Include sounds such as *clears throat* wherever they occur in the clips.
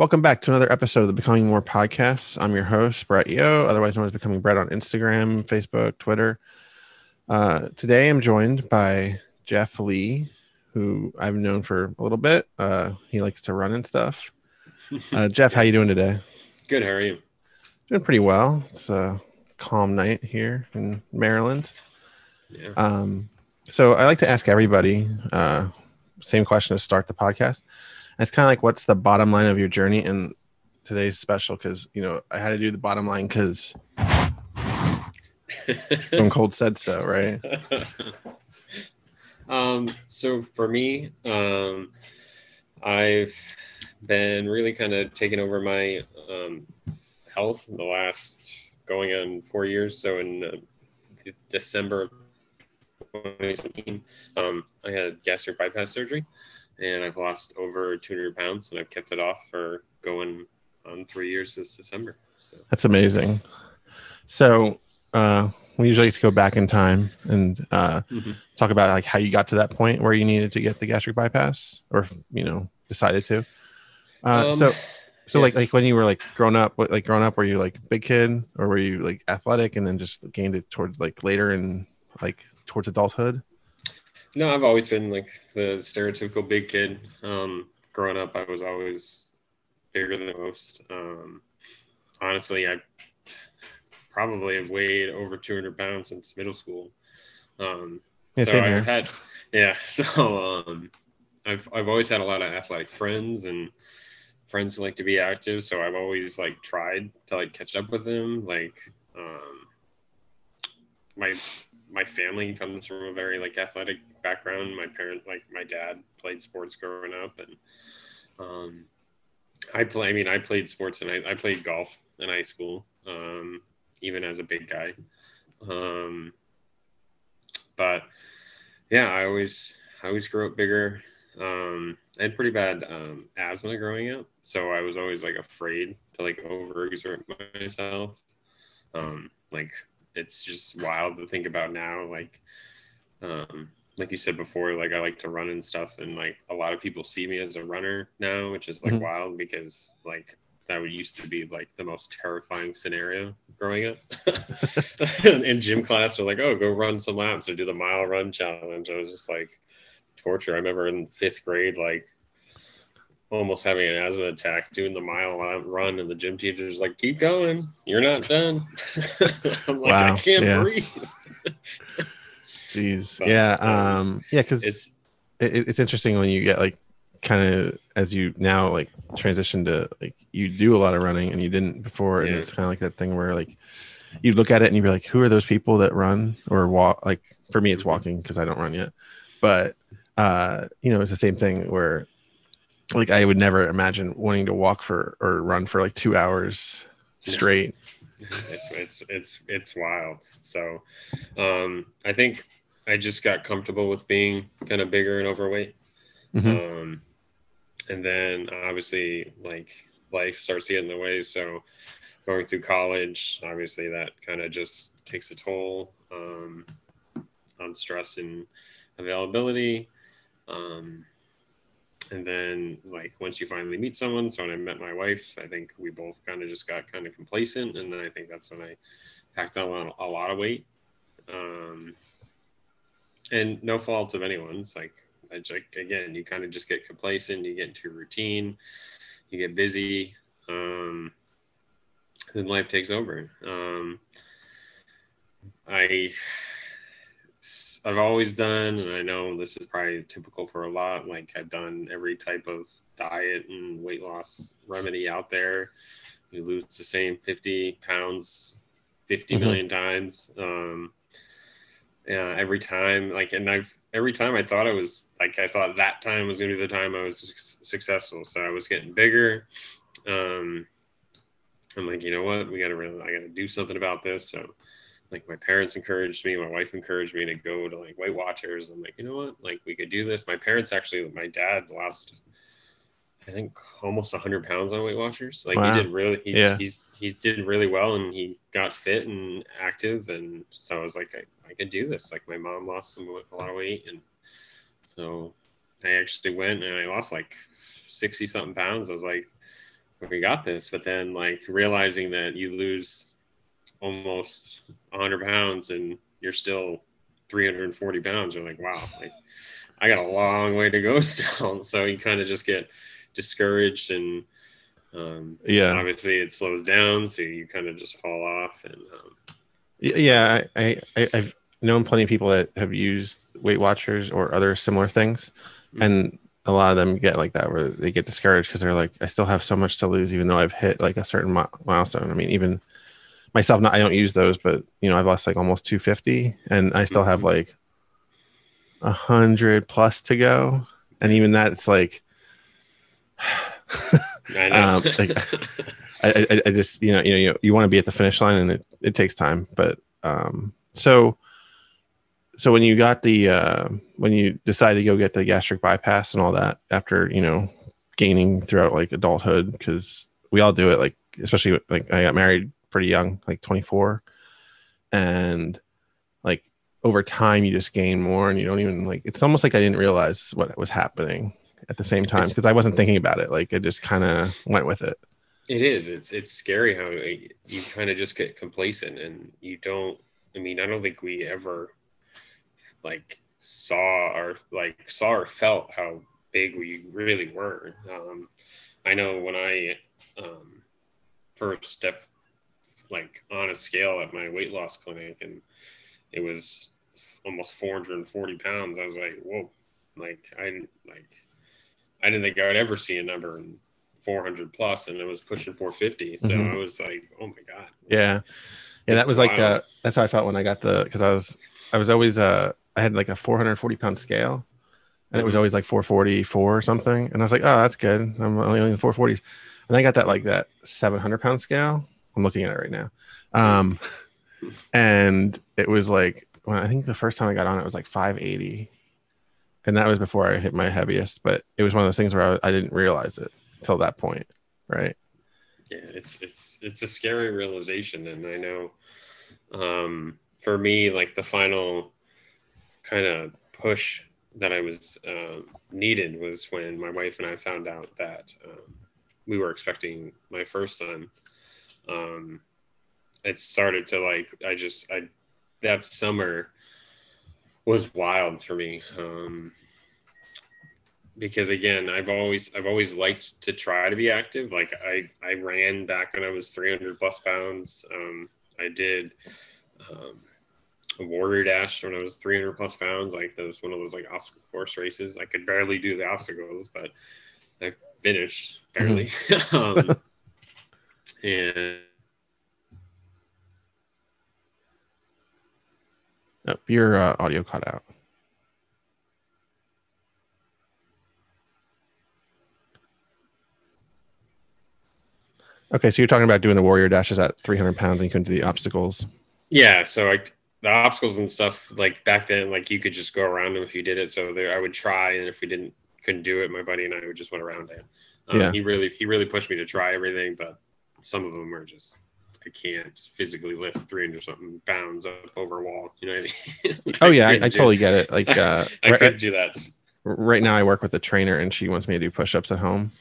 Welcome back to another episode of the Becoming More podcast. I'm your host, Brett Yo, otherwise known as Becoming Brett on Instagram, Facebook, Twitter. Uh, today I'm joined by Jeff Lee, who I've known for a little bit. Uh, he likes to run and stuff. *laughs* Uh, Jeff, how are you doing today? Good. How are you? Doing pretty well. It's a calm night here in Maryland. Yeah. Um, so I like to ask everybody, uh, same question to start the podcast. It's kind of like, what's the bottom line of your journey? And today's special because you know I had to do the bottom line because *laughs* Stone Cold said so, right? *laughs* um, so for me, um, I've been really kind of taking over my um, health in the last going on four years. So in uh, December of 2017, um, I had gastric bypass surgery and I've lost over 200 pounds, and I've kept it off for going on three years this December. So That's amazing. So uh, we usually like to go back in time and uh, Mhm. talk about like how you got to that point where you needed to get the gastric bypass, or you know decided to. Uh, Um, so so yeah. like like when you were like grown up, like growing up, were you like a big kid, or were you like athletic and then just gained it towards like later and like towards adulthood? No, I've always been like the stereotypical big kid. Um, growing up, I was always bigger than most. Um, honestly, I probably have weighed over 200 pounds since middle school. Um, Yeah, so I've had, yeah. *laughs* So um, I've I've always had a lot of athletic friends and friends who like to be active. So I've always like tried to like catch up with them. Like um, my my family comes from a very like athletic background. My parent, like my dad, played sports growing up, and um, I play. I mean, I played sports and I, I played golf in high school, um, even as a big guy. Um, but yeah, I always I always grew up bigger. Um, I had pretty bad um, asthma growing up, so I was always like afraid to like overexert myself. Um, like it's just wild to think about now. Like, um, like you said before, like I like to run and stuff, and like a lot of people see me as a runner now, which is like Mhm. wild because like that would used to be like the most terrifying scenario growing up. *laughs* in gym class, they're like, "Oh, go run some laps or do the mile run challenge." I was just like torture. I remember in fifth grade, like almost having an asthma attack doing the mile run, and the gym teacher's like, "Keep going, you're not done." *laughs* I'm like, Wow, I can't yeah. breathe. *laughs* Jeez, But, yeah, um, um, yeah, because It's it, it's interesting when you get like kind of as you now like transition to like you do a lot of running and you didn't before and Yeah. it's kind of like that thing where like you look at it and you'd be like who are those people that run or walk like for me it's Mhm. walking because i don't run yet but uh you know it's the same thing where like i would never imagine wanting to walk for or run for like two hours straight *laughs* it's it's it's it's wild. So, um, I think I just got comfortable with being kind of bigger and overweight. Mhm. Um, and then obviously, like life starts to get in the way. So, going through college, obviously, that kind of just takes a toll um, on stress and availability. Um, and then, like, once you finally meet someone, so when I met my wife, I think we both kind of just got kind of complacent. And then I think that's when I packed on a lot of weight. Um, and no fault of anyone's. Like, just, again, you kind of just get complacent, you get into routine, you get busy, um, then life takes over. Um, I, I've always done, and I know this is probably typical for a lot. Like I've done every type of diet and weight loss remedy out there. You lose the same 50 pounds 50 Mhm. times. Um, yeah, every time, like, and I've every time I thought I was like, I thought that time was gonna be the time I was suc- successful. So I was getting bigger. Um, I'm like, you know what? We gotta really, I gotta do something about this. So, like, my parents encouraged me, my wife encouraged me to go to like Weight Watchers. I'm like, you know what? Like, we could do this. My parents actually, my dad lost, I think, almost 100 pounds on Weight Watchers. Like, Wow. he did really, he's, Yeah. he's, he did really well and he got fit and active. And so I was like, I, I could do this. Like, my mom lost some, a lot of weight. And so I actually went and I lost like 60 something pounds. I was like, we got this. But then like realizing that you lose almost 100 pounds and you're still 340 pounds, you're like, wow, like I got a long way to go *laughs* still. So you kind of just get discouraged and um, Yeah. obviously it slows down, so you kind of just fall off. And um, Yeah, I, I, I've known plenty of people that have used Weight Watchers or other similar things, Mhm. and a lot of them get like that where they get discouraged because they're like, I still have so much to lose, even though I've hit like a certain mi- milestone. I mean, even myself, not I don't use those, but you know, I've lost like almost 250, and I still have Mhm. like a hundred plus to go, and even that, *sighs* it's like. I. Um, like, I, I, I just you know you know you, you want to be at the finish line and it, it takes time but um so so when you got the uh when you decided to go get the gastric bypass and all that after you know gaining throughout like adulthood because we all do it like especially like i got married pretty young like 24 and like over time you just gain more and you don't even like it's almost like i didn't realize what was happening at the same time because i wasn't thinking about it like i just kind of went with it It is. It's it's scary how you kind of just get complacent and you don't. I mean, I don't think we ever like saw or like saw or felt how big we really were. Um, I know when I um, first stepped like on a scale at my weight loss clinic and it was almost 440 pounds. I was like, whoa, like I didn't like I didn't think I would ever see a number in 400 plus and it was pushing 450 so Mhm. i was like oh my god Yeah. Yeah, that was like uh that's how I felt when I got the because I was I was always uh I had like a 440 pound scale and it was Mhm. always like 444 or something. And I was like, oh, that's good. I'm only in the 440s. And I got that like that 700 pound scale. I'm looking at it right now. Um, and it was like, when I think the first time I got on it was like 580. And that was before I hit my heaviest. But it was one of those things where I, I didn't realize it until that point. Right. yeah it's it's it's a scary realization and i know um for me like the final kind of push that i was um, needed was when my wife and i found out that um, we were expecting my first son um it started to like i just i that summer was wild for me. Um because again i've always i've always liked to try to be active. Like i i ran back when i was 300 plus pounds. Um i did um a warrior dash when i was 300 plus pounds. Like that was one of those like obstacle course races. I could barely do the obstacles but i finished barely. *laughs* Um and Oh, your uh, audio cut out. Okay, so you're talking about doing the warrior dashes at 300 pounds and you couldn't do the obstacles. Yeah, so like the obstacles and stuff, like back then, like you could just go around them if you did it. So there, I would try, and if we didn't, couldn't do it, my buddy and I would just went around it. Um, Yeah. He really, he really pushed me to try everything, but some of them are just, I can't physically lift 300 something pounds up over a wall. You know what I mean? *laughs* Oh yeah, I, I totally get it. Like *laughs* uh, I right, couldn't do that. right now, I work with a trainer and she wants me to do push-ups at home,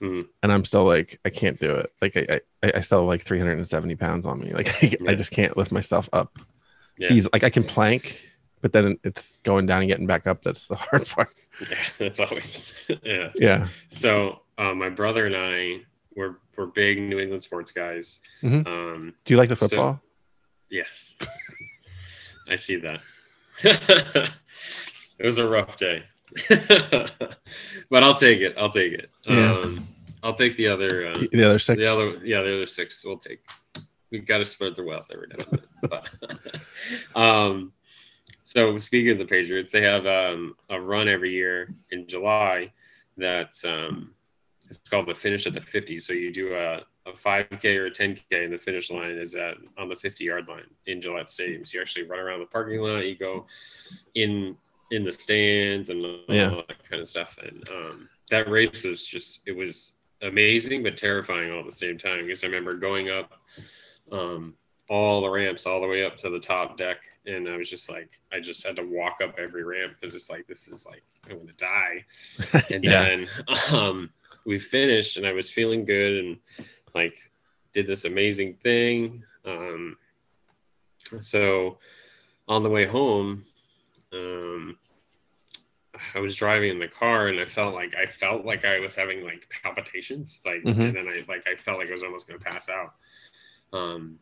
Mhm. and I'm still like, I can't do it. Like I, I, I still have like 370 pounds on me. *laughs* Like I, I just can't lift myself up. Yeah. Easy. Like I can plank, but then it's going down and getting back up. That's the hard part. Yeah, that's always, yeah. Yeah. So uh, my brother and I were, were big New England sports guys. Mhm. Um, Do you like the So- football? Yes. *laughs* I see that. *laughs* it was a rough day. *laughs* but I'll take it. I'll take it. Yeah. Um, I'll take the other uh, the other six. the other yeah, the other six we'll take. We've gotta spread the wealth every now and then. But, um so speaking of the Patriots, they have um, a run every year in July that um, it's called the finish at the 50. So you do a, a 5K or a 10K, and the finish line is at on the 50 yard line in Gillette Stadium. So you actually run around the parking lot, you go in in the stands and all Yeah. that kind of stuff. And um, that race was just it was amazing but terrifying all at the same time because I remember going up um, all the ramps all the way up to the top deck and I was just like I just had to walk up every ramp because it's like this is like I'm gonna die *laughs* and yeah. then um, we finished and I was feeling good and like did this amazing thing. Um, so on the way home, um, I was driving in the car and I felt like I felt like I was having like palpitations, like, Mhm. and then I like I felt like I was almost going to pass out. Um,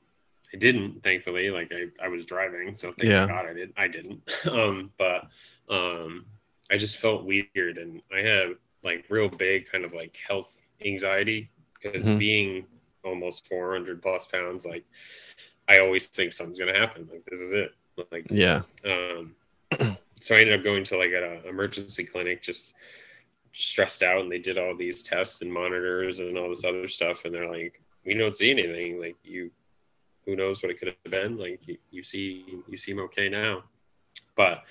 I didn't, thankfully. Like I, I was driving, so thank Yeah. God I did. I didn't. *laughs* um, but um, I just felt weird, and I had like real big kind of like health anxiety because Mhm. being almost 400 plus pounds, like I always think something's gonna happen. Like this is it. Like Yeah. um, *clears throat* so I ended up going to like an emergency clinic, just stressed out, and they did all these tests and monitors and all this other stuff, and they're like, "We don't see anything. Like you, who knows what it could have been? Like you, you see, you seem okay now." But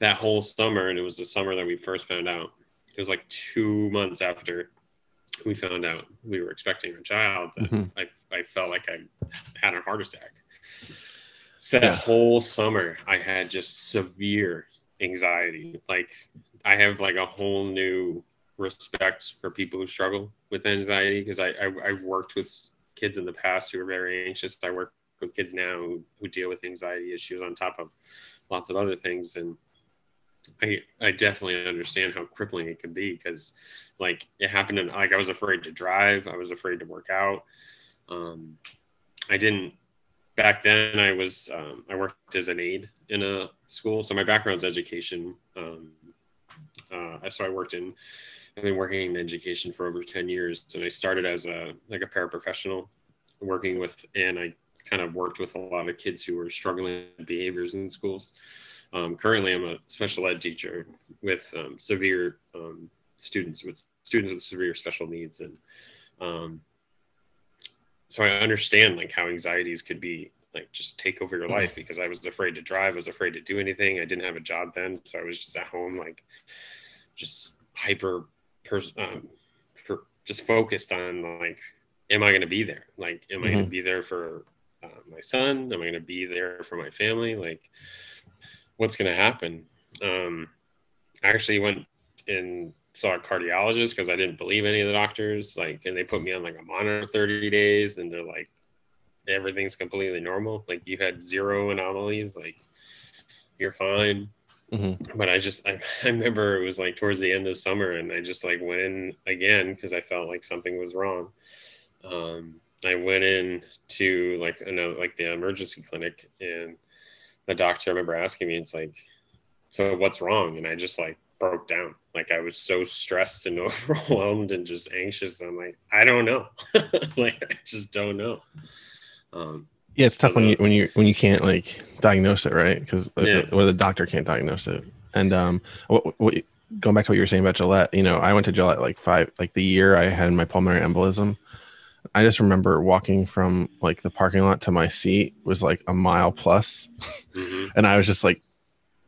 that whole summer, and it was the summer that we first found out. It was like two months after we found out we were expecting a child that Mhm. I, I felt like I had a heart attack. So that Yeah. whole summer, I had just severe anxiety. Like I have like a whole new respect for people who struggle with anxiety because I, I I've worked with kids in the past who are very anxious. I work with kids now who, who deal with anxiety issues on top of lots of other things, and I I definitely understand how crippling it can be because like it happened and like I was afraid to drive, I was afraid to work out. Um, I didn't back then. I was um, I worked as an aide in a school, so my background's education. Um, uh, so I worked in I've been working in education for over 10 years and I started as a like a paraprofessional working with and I kind of worked with a lot of kids who were struggling with behaviors in schools. Um, currently, I'm a special ed teacher with um, severe um, students with students with severe special needs, and um, so I understand like how anxieties could be like just take over your life because I was afraid to drive, I was afraid to do anything. I didn't have a job then, so I was just at home like just hyper pers- um, per- just focused on like, am I going to be there? Like, am I going to be there for uh, my son? Am I going to be there for my family? Like, what's going to happen? Um, I actually went and saw a cardiologist because I didn't believe any of the doctors. Like, and they put me on like a monitor 30 days, and they're like, everything's completely normal. Like, you had zero anomalies. Like, you're fine Mhm. but I just I, *laughs* I remember it was like towards the end of summer and I just like went in again because I felt like something was wrong. Um, I went in to like another like the emergency clinic and the doctor I remember asking me, it's like, so what's wrong? And I just like broke down. Like I was so stressed and *laughs* overwhelmed and just anxious. I'm like, I don't know. *laughs* like I just don't know. Um, Yeah, it's tough So when the- you when you when you can't like diagnose it, right? Because Yeah. or the doctor can't diagnose it. And um, what, what going back to what you were saying about Gillette, you know, I went to Gillette like five, like the year I had my pulmonary embolism. I just remember walking from like the parking lot to my seat was like a mile plus, mhm. and I was just like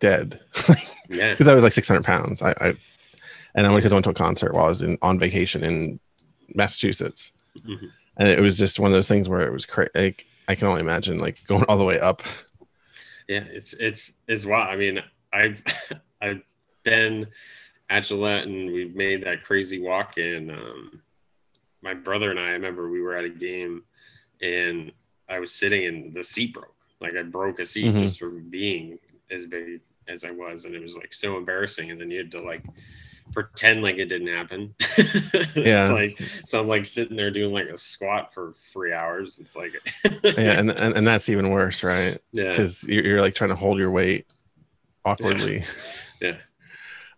dead *laughs* Yeah. because I was like 600 pounds. I, I and only because I went to a concert while I was in on vacation in Massachusetts, Mhm. and it was just one of those things where it was crazy. Like, I can only imagine like going all the way up. Yeah, it's it's it's wild. I mean, I've *laughs* I've been at Gillette and we've made that crazy walk in. um my brother and I, I remember we were at a game and I was sitting and the seat broke. Like I broke a seat Mhm. just from being as big as I was and it was like so embarrassing and then you had to like pretend like it didn't happen. *laughs* it's Yeah. like so I'm like sitting there doing like a squat for three hours. It's like *laughs* yeah, and, and and that's even worse, right? yeah. Because you're, you're like trying to hold your weight awkwardly. Yeah.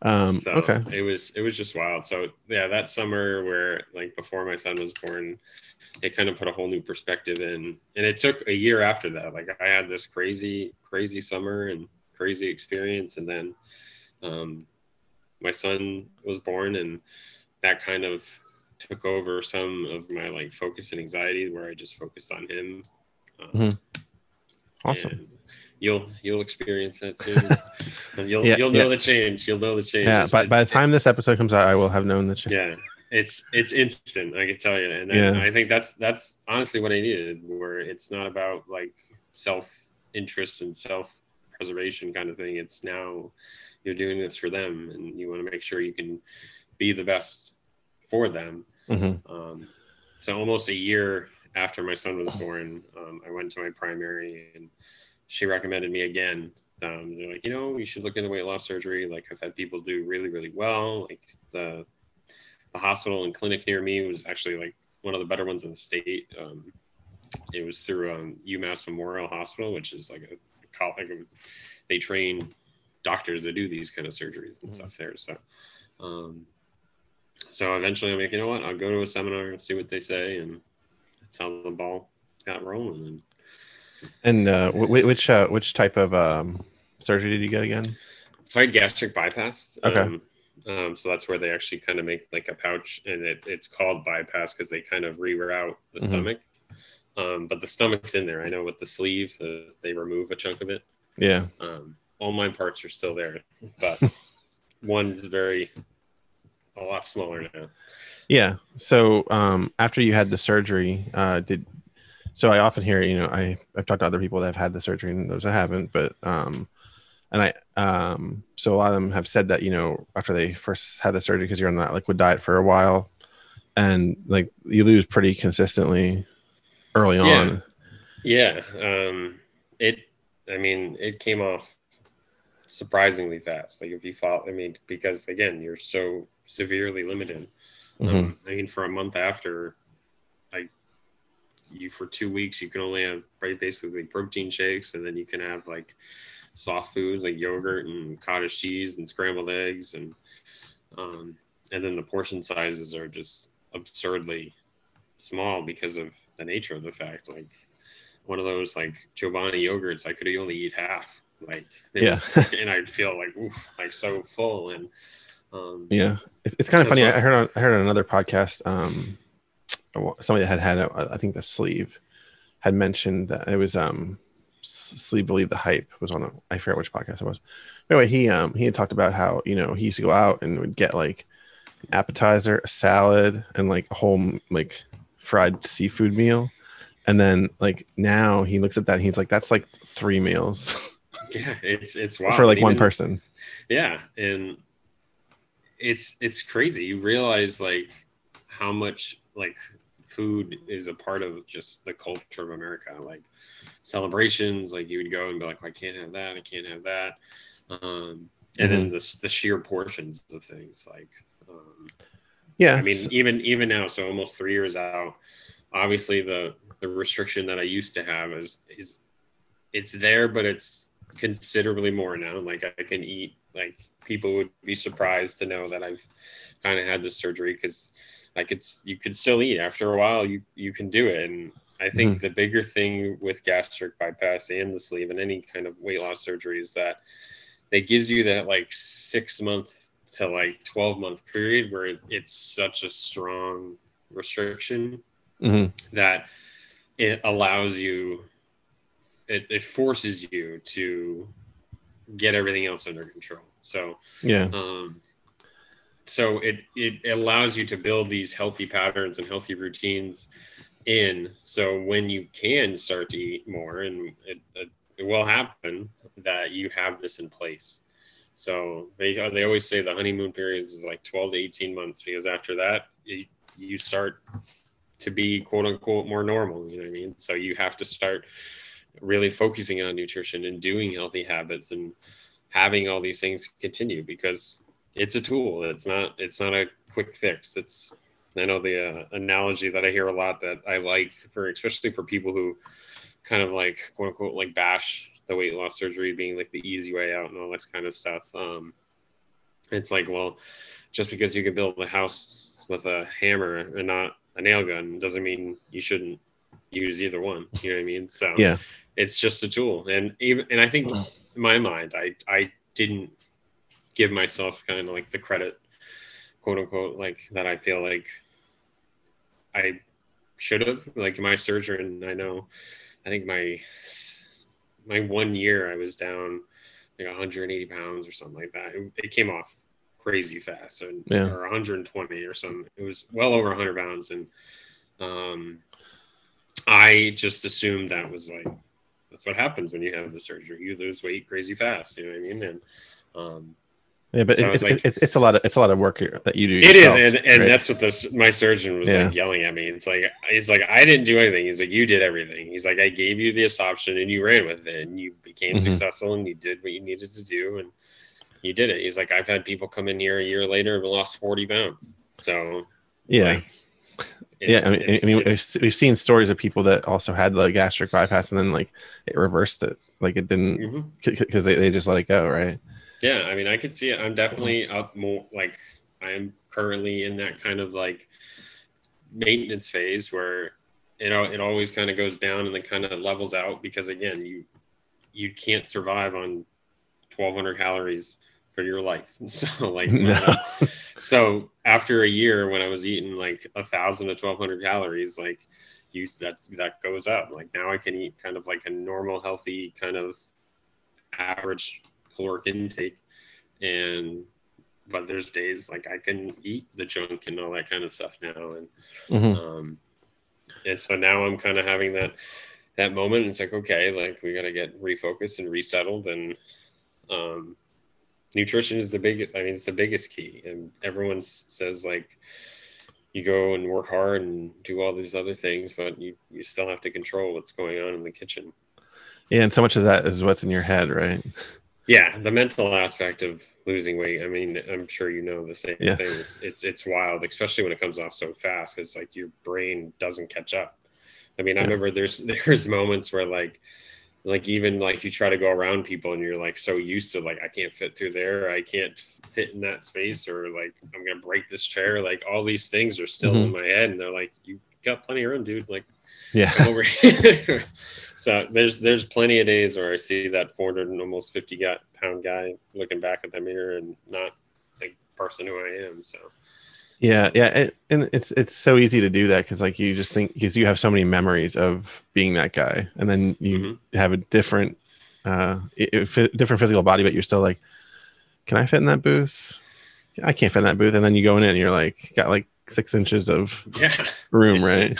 Um. so okay. it was it was just wild so yeah that summer where like before my son was born it kind of put a whole new perspective in and it took a year after that like i had this crazy crazy summer and crazy experience and then um my son was born and that kind of took over some of my like focus and anxiety where i just focused on him um, Mhm. Awesome. you'll you'll experience that soon *laughs* and you'll Yeah, you'll know yeah. the change you'll know the change Yeah. It's- By, by the time this episode comes out, I will have known the change. yeah it's it's instant i can tell you and Yeah. I, I think that's that's honestly what i needed where it's not about like self interest and self preservation kind of thing it's now you're doing this for them and you want to make sure you can be the best for them. Mhm. Um, so almost a year after my son was born, um, I went to my primary and she recommended me again. Um, they're like, you know, you should look into weight loss surgery. Like I've had people do really, really well. Like the the hospital and clinic near me was actually like one of the better ones in the state. Um, it was through um, UMass Memorial Hospital, which is like a, like a they train doctors that do these kind of surgeries and Mhm. stuff there. So, um, so eventually I'm like, you know what? I'll go to a seminar and see what they say, and that's how the ball got rolling. And And uh, wh- wh- which uh, which type of um, surgery did you get again? so I had gastric bypass. Okay. Um, um, so that's where they actually kind of make like a pouch, and it, it's called bypass because they kind of reroute the Mhm. stomach. Um, but the stomach's in there. I know with the sleeve, the, they remove a chunk of it. Yeah. Um, all my parts are still there, but *laughs* one's very a lot smaller now. Yeah. So um, after you had the surgery, uh, did so I often hear, you know, I I've talked to other people that have had the surgery and those that haven't, but um, and I um, so a lot of them have said that you know after they first had the surgery because you're on that liquid diet for a while, and like you lose pretty consistently early Yeah. on. Yeah. Um, it, I mean, it came off surprisingly fast. Like if you follow, I mean, because again, you're so severely limited. Mhm. Um, I mean, for a month after, I, you for two weeks, you can only have right, basically protein shakes, and then you can have like soft foods like yogurt and cottage cheese and scrambled eggs, and um, and then the portion sizes are just absurdly small because of the nature of the fact. Like one of those like Chobani yogurts, I could only eat half. Like Yeah. was- and I'd feel like oof, like so full and. Um, Yeah, it's, kind of funny. what- I heard on, I heard on another podcast, um, somebody that had had I think the sleeve had mentioned that it was um, sleeve believe the hype was on a I forget which podcast it was. Anyway, he um he had talked about how you know he used to go out and would get like an appetizer, a salad, and like a whole like fried seafood meal, and then like now he looks at that and he's like that's like three meals *laughs* Yeah, it's it's wild. for like And one person. Yeah, and it's it's crazy. You realize like how much like food is a part of just the culture of America. Like celebrations, like you would go and be like, I can't have that, I can't have that. Um, and then the the sheer portions of things, like um, Yeah, I mean, so- even even now, so almost three years out, obviously the the restriction that I used to have is is it's there, but it's considerably more now. Like I can eat. Like people would be surprised to know that I've kind of had this surgery because like it's you could still eat after a while. You you can do it, and I think the bigger thing with gastric bypass and the sleeve and any kind of weight loss surgery is that it gives you that like six month to like 12 month period where it, it's such a strong restriction Mhm. that it allows you it, it forces you to get everything else under control so yeah, um so it it allows you to build these healthy patterns and healthy routines in. So when you can start to eat more and it, it, it will happen that you have this in place. So they, they always say the honeymoon period is like 12 to 18 months because after that you, you start to be quote unquote more normal you know what i mean? So you have to start really focusing on nutrition and doing healthy habits and having all these things continue because it's a tool. It's not it's not a quick fix. It's i know the uh, analogy that i hear a lot that i like for especially for people who kind of like quote unquote like bash the weight loss surgery being like the easy way out and all this kind of stuff um it's like well just because you can build a house with a hammer and not a nail gun doesn't mean you shouldn't use either one. You know what i mean? So Yeah. it's just a tool. And even and i think in my mind i i didn't give myself kind of like the credit quote unquote like that i feel like i should have. Like my surgeon and i know i think my my one year i was down like 180 pounds or something like that. It, it came off crazy fast and Yeah. or 120 or something. It was well over 100 pounds and um i just assumed that was like that's what happens when you have the surgery. You lose weight crazy fast you know what i mean? And um Yeah, but So it's, it's like- it's, it's a lot of it's a lot of work that you do. It is, yourself, and, and right? that's what this my surgeon was Yeah. like yelling at me. It's like he's like, I didn't do anything. He's like, you did everything. He's like, I gave you this option and you ran with it and you became Mhm. successful and you did what you needed to do and you did it. He's like, I've had people come in here a year later and lost forty pounds. So yeah. like, yeah, I mean, I mean, we've seen stories of people that also had the gastric bypass and then like it reversed it, like it didn't because they, they just let it go, right? Yeah, I mean, I could see it. I'm definitely up more like I am currently in that kind of like maintenance phase where you know it always kind of goes down and then kind of levels out because again, you you can't survive on 1200 calories for your life. *laughs* So like No. so after a year when I was eating like a thousand to 1200 calories, like you that that goes up. Like now I can eat kind of like a normal, healthy kind of average caloric intake, and but there's days like I can eat the junk and all that kind of stuff now, and Mhm. um, and so now I'm kind of having that that moment. And it's like okay, like we got to get refocused and resettled, and um, nutrition is the big. I mean, it's the biggest key, and everyone says like you go and work hard and do all these other things, but you you still have to control what's going on in the kitchen. Yeah, and so much of that is what's in your head, right? Yeah, the mental aspect of losing weight. I mean, I'm sure you know the same Yeah. thing. It's, it's it's wild, especially when it comes off so fast. Because like your brain doesn't catch up. I mean, I remember there's *laughs* there's moments where like like even like you try to go around people and you're like so used to like I can't fit through there, I can't fit in that space, or like I'm gonna break this chair. Like all these things are still mm-hmm. in my head, and they're like, you got plenty of room, dude. Like Yeah, *laughs* so there's there's plenty of days where I see that 400 and almost 50 pound guy looking back at the mirror and not the person who I am. So yeah, yeah, it, and it's it's so easy to do that because like you just think because you have so many memories of being that guy, and then you Mhm. have a different, uh, it, it different physical body, but you're still like, can I fit in that booth? I can't fit in that booth, and then you go in and you're like got like six inches of yeah, room, right?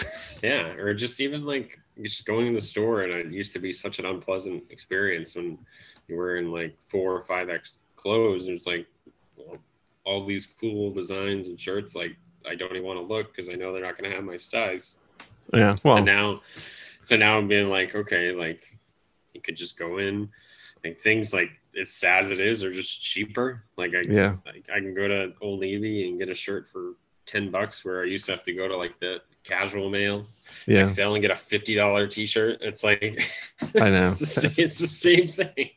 yeah, or just even like just going to the store and it used to be such an unpleasant experience when you were in like four or five X clothes and it's like well, all these cool designs and shirts like I don't even want to look because I know they're not going to have my size. Yeah, so well, now so now i'm being like okay like you could just go in like things like as sad as it is are just cheaper like i yeah, like i can go to old navy and get a shirt for 10 bucks where i used to have to go to like the Casual Male yeah, sale and get a $50 t-shirt it's like I know. *laughs* it's, the same, it's the same thing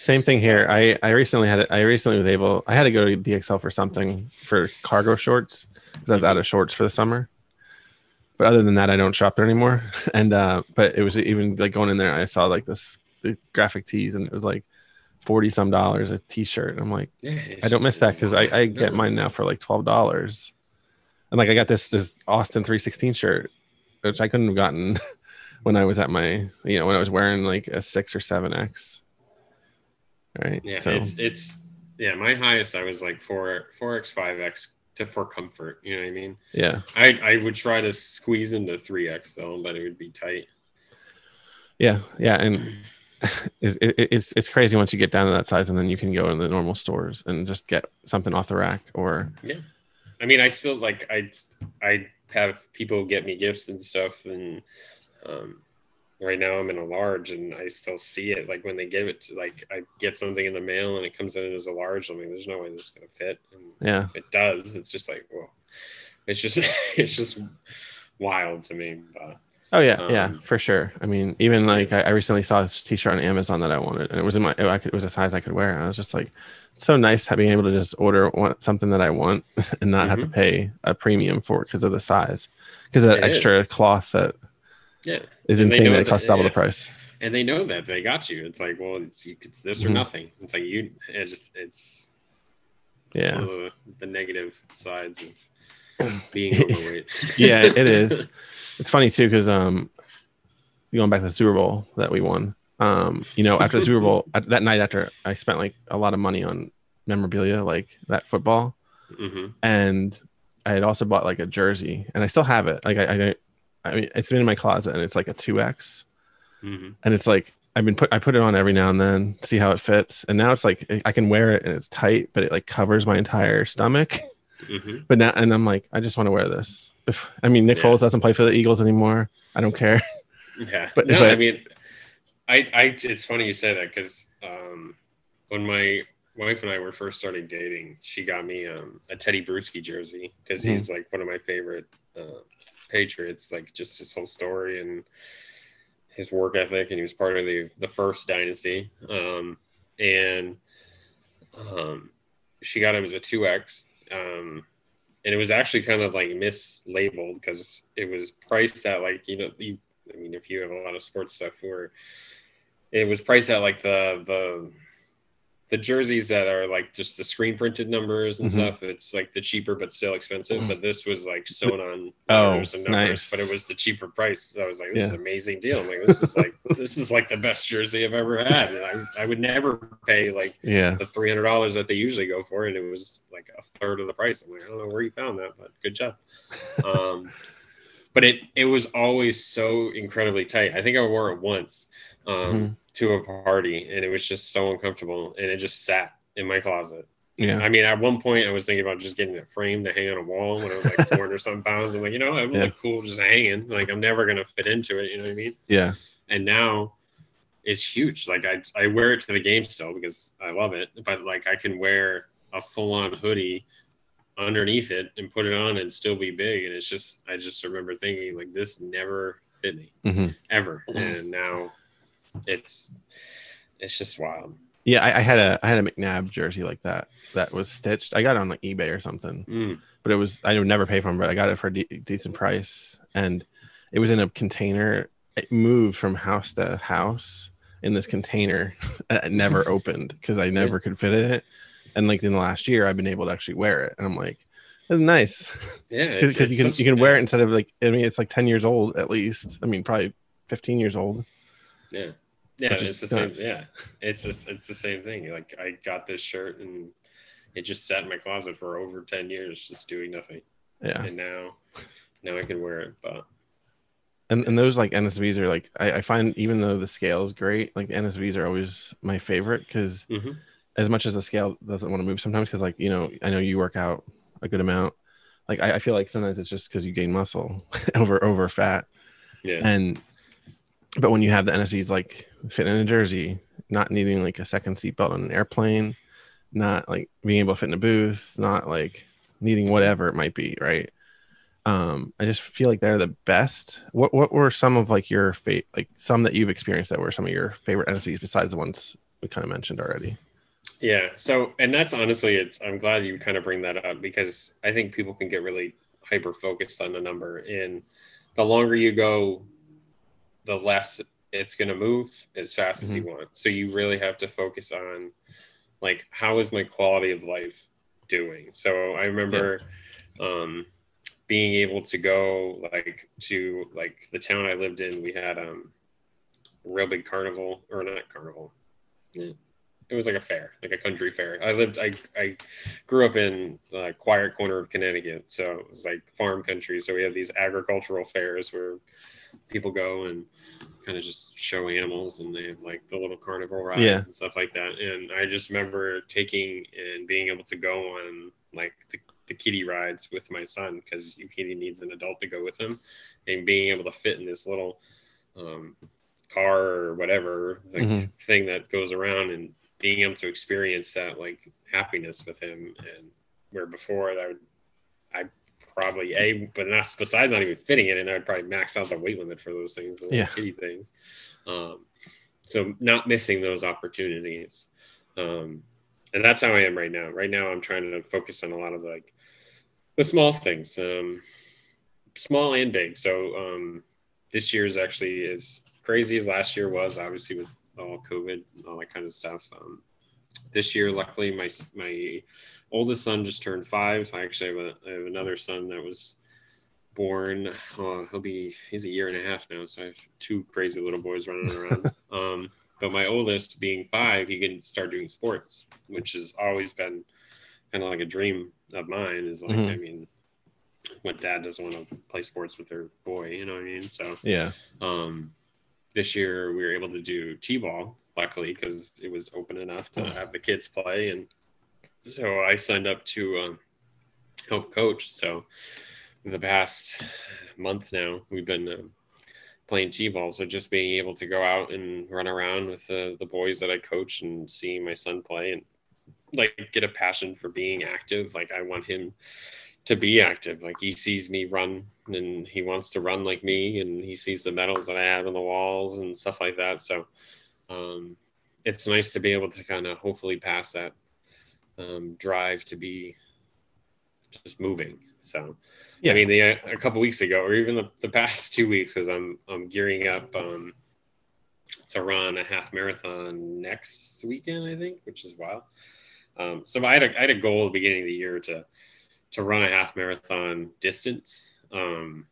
Same thing here. I I recently had it. I recently was able I had to go to DXL for something for cargo shorts because I was out of shorts for the summer. But other than that, I don't shop there anymore. *laughs* And uh, but it was even like going in there, I saw like this the graphic tees, and it was like forty some dollars a t-shirt. I'm like, yeah, I don't miss that because I, I get mine now for like twelve dollars. And like I got this this Austin three sixteen shirt, which I couldn't have gotten *laughs* when I was at my you know when I was wearing like a six or seven X. Right. Yeah, so it's it's yeah. My highest I was like four four x five x to for comfort. You know what I mean? yeah. I I would try to squeeze into three x though, but it would be tight. Yeah, yeah, and *laughs* it, it, it's it's crazy once you get down to that size, and then you can go in the normal stores and just get something off the rack. Or I mean, I still like I I have people get me gifts and stuff, and um, right now I'm in a large, and I still see it. Like when they give it to like I get something in the mail and it comes in as a large. I mean, there's no way this is gonna fit, and yeah, it does, it's just like well, it's just *laughs* it's just wild to me. But oh yeah, yeah, Um, for sure. I mean, even like I, I recently saw this T-shirt on Amazon that I wanted, and it was in my it was a size I could wear, and I was just like, it's so nice being able to just order one, something that I want *laughs* and not have to pay a premium for it because of the size, because of that Mm-hmm. Extra cloth that yeah, is And insane that it costs double yeah. the price. and they know that they got you. It's like well, it's it's this or Mhm. nothing. It's like you. It just it's Yeah, the, the negative sides of *clears throat* being overweight. yeah, it, is. *laughs* It's funny too because um, going back to the Super Bowl that we won. Um, you know, after the Super Bowl *laughs* at- that night after I spent like a lot of money on memorabilia, like that football, hmm and I had also bought like a jersey, and I still have it. Like I, I, I mean, it's been in my closet, and it's like a two X, hmm and it's like I've been put I put it on every now and then, see how it fits, and now it's like I can wear it and it's tight, but it like covers my entire stomach. *laughs* Mhm. But now, and I'm like, I just want to wear this. If, I mean, Nick Yeah. Foles doesn't play for the Eagles anymore. I don't care. *laughs* Yeah, But- no, but- I mean, I, I, it's funny you say that because um, when my wife and I were first starting dating, she got me um, a Tedy Bruschi jersey because Mhm. he's like one of my favorite uh, Patriots. Like just his whole story and his work ethic, and he was part of the the first dynasty. Um, and um, she got him as a two X. Um, and it was actually kind of like mislabeled because it was priced at like you know you I mean, if you have a lot of sports stuff where it was priced at like the the the jerseys that are like just the screen printed numbers and Mhm. stuff, it's like the cheaper but still expensive. But this was like sewn on Oh, numbers, nice. but it was the cheaper price. So I was like, this is an amazing deal. I'm like, this is like *laughs* this is like the best jersey I've ever had. And I, I would never pay like *laughs* Yeah. the three hundred dollars that they usually go for, and it was like a third of the price. I'm like, I don't know where you found that, but good job. Um, but it it was always so incredibly tight. I think I wore it once um, Mhm. to a party, and it was just so uncomfortable, and it just sat in my closet. Yeah. I mean, at one point, I was thinking about just getting it framed to hang on a wall when I was like 400 *laughs* some pounds. I'm like, you know, it would Yeah. look cool just hanging. Like, I'm never gonna fit into it. You know what I mean? Yeah. and now it's huge. Like I, I wear it to the game still because I love it, but like I can wear a full on hoodie underneath it and put it on and still be big. And it's just, I just remember thinking like this never fit me Mhm. ever. And now it's, it's just wild. Yeah. I, I had a I had a McNabb jersey like that that was stitched. I got it on like eBay or something. Mm. but it was I would never pay for them, but I got it for a de- decent price, and it was in a container. It moved from house to house in this container. *laughs* it never opened because I never could fit in it. And like in the last year, I've been able to actually wear it, and I'm like, "That's nice," Yeah. *laughs* because you can such- you can wear it instead of like I mean, it's like ten years old at least. I mean, probably fifteen years old. Yeah. Yeah. It's the same. nuts. Yeah. It's just, it's the same thing. Like I got this shirt and it just sat in my closet for over 10 years, just doing nothing. Yeah, and now now I can wear it. But and and those like NSVs are like I, I find even though the scale is great, like the NSVs are always my favorite because Mhm. As much as the scale doesn't want to move sometimes because like you know i know you work out a good amount. Like i, I feel like sometimes it's just because you gain muscle *laughs* over over fat. Yeah, and but when you have the nsvs like fitting in a jersey not needing like a second seatbelt on an airplane not like being able to fit in a booth not like needing whatever it might be right? Um i just feel like they're the best. What what were some of like your fate like some that you've experienced that were some of your favorite nsvs besides the ones we kind of mentioned already yeah. So, and that's honestly, it's. I'm glad you kind of bring that up because I think people can get really hyper focused on the number, and the longer you go, the less it's going to move as fast as you want. So you really have to focus on, like, how is my quality of life doing? So I remember. Um, being able to go like to like the town I lived in, we had um a real big carnival or not carnival. Yeah. It was like a fair, like a country fair. I lived, I, I grew up in the quiet corner of Connecticut, so it was like farm country. So we have these agricultural fairs where people go and kind of just show animals, and they have like the little carnival rides Yeah. and stuff like that. And I just remember taking and being able to go on like the, the kitty rides with my son because Yukini needs an adult to go with him, and being able to fit in this little um, car or whatever like Mhm. thing that goes around and being able to experience that like happiness with him. And where before I would I probably a but not besides not even fitting it and I'd probably max out the weight limit for those things the Yeah. kitty things. Um so not missing those opportunities. Um and that's how I am right now. Right now I'm trying to focus on a lot of like the small things um small and big. So um this year's actually as crazy as last year was obviously with all COVID and all that kind of stuff. Um, this year, luckily, my my oldest son just turned five. I actually have, a, I have another son that was born. Oh, he'll be he's a year and a half now, so I have two crazy little boys running around. *laughs* um, but my oldest, being five, he can start doing sports, which has always been kind of like a dream of mine. Is like, Mhm. I mean, what dad doesn't want to play sports with their boy? You know what I mean? So yeah um this year we were able to do t-ball luckily because it was open enough to have the kids play and so i signed up to um, help coach. So in the past month now we've been um, playing t-ball. So just being able to go out and run around with the, the boys that i coach and seeing my son play and like get a passion for being active like i want him to be active. Like he sees me run and he wants to run like me and he sees the medals that I have on the walls and stuff like that. So um, it's nice to be able to kind of hopefully pass that um, drive to be just moving. So yeah. I mean, the, a couple weeks ago, or even the, the past *laughs* two weeks, because I'm I'm gearing up um, to run a half marathon next weekend, I think, which is wild. Um, so I had a I had a goal at the beginning of the year to to run a half marathon distance, um,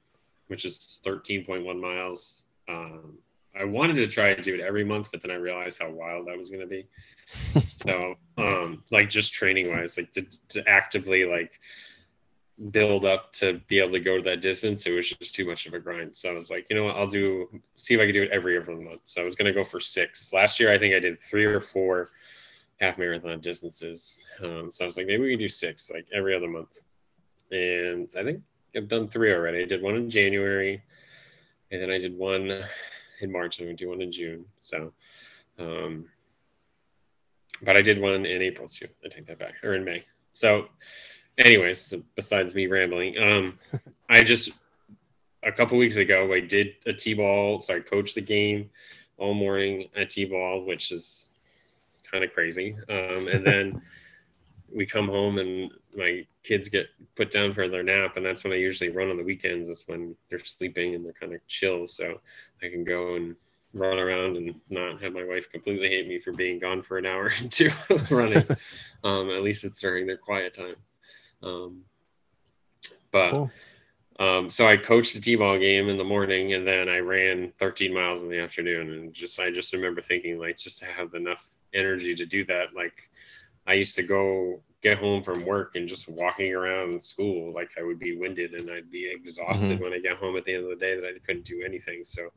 which is 13.1 miles. Um, I wanted to try to do it every month, but then I realized how wild that was going to be. *laughs* so, um, like just training wise, like to, to actively like build up to be able to go to that distance, it was just too much of a grind. So I was like, you know what, I'll do see if I can do it every other month. So I was going to go for six. Last year, I think I did three or four half marathon distances. Um, so I was like, maybe we can do six, like every other month and I think I've done three already. I did one in January, and then I did one in March, and I'm gonna do one in June. So, um, but I did one in April too. I take that back, or in May. So, anyways, so besides me rambling, um, *laughs* I just a couple weeks ago I did a t-ball, so I coached the game all morning at t-ball, which is kind of crazy. Um, and then *laughs* we come home and my kids get put down for their nap, and that's when I usually run on the weekends. It's when they're sleeping and they're kind of chill, so I can go and run around and not have my wife completely hate me for being gone for an hour *laughs* or two *laughs* running. *laughs* um, at least it's during their quiet time. Um, but cool. um, so I coached the t-ball game in the morning, and then I ran 13 miles in the afternoon. And just I just remember thinking like just to have enough energy to do that, like I used to go get home from work and just walking around school, like I would be winded and I'd be exhausted mm-hmm. when I get home at the end of the day that I couldn't do anything. So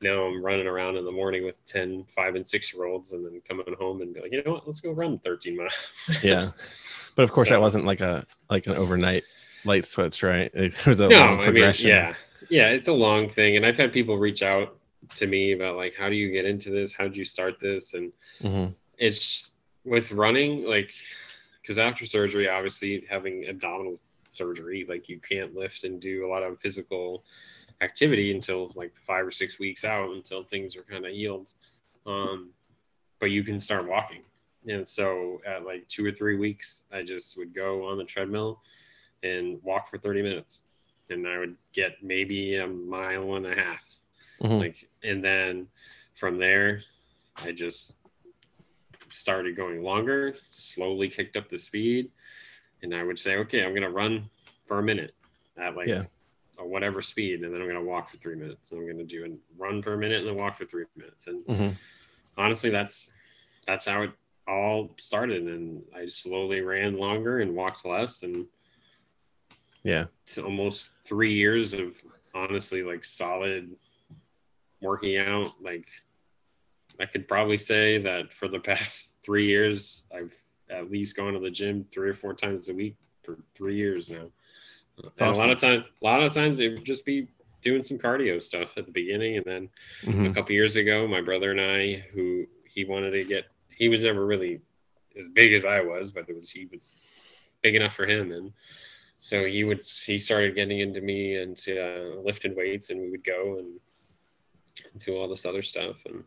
now I'm running around in the morning with 10, five and six year olds and then coming home and be like, you know what, let's go run 13 miles. *laughs* yeah. But of course so, that wasn't like a, like an overnight light switch, right? *laughs* It was a no, long progression. I mean, yeah. Yeah. It's a long thing. And I've had people reach out to me about like, how do you get into this? How did you start this? And mm-hmm. it's with running, like because after surgery, obviously having abdominal surgery, like you can't lift and do a lot of physical activity until like five or six weeks out until things are kind of healed. Um, but you can start walking. And so at like two or three weeks, I just would go on the treadmill and walk for 30 minutes. And I would get maybe a mile and a half. Mm-hmm. Like, and then from there, I just started going longer, slowly kicked up the speed, and I would say, okay, I'm going to run for a minute at like yeah. whatever speed, and then I'm going to walk for three minutes. And I'm going to do a run for a minute and then walk for three minutes. And mm-hmm. honestly, that's that's how it all started. And I slowly ran longer and walked less, and yeah, it's almost three years of honestly like solid working out, like I could probably say that for the past *laughs* three years, I've at least gone to the gym three or four times a week for three years now. awesome. a lot of time, a lot of times it would just be doing some cardio stuff at the beginning, and then mm-hmm. a couple years ago, my brother and I, who he wanted to get, he was never really as big as I was, but it was he was big enough for him, and so he would he started getting into me and uh, lifting weights, and we would go and do all this other stuff, and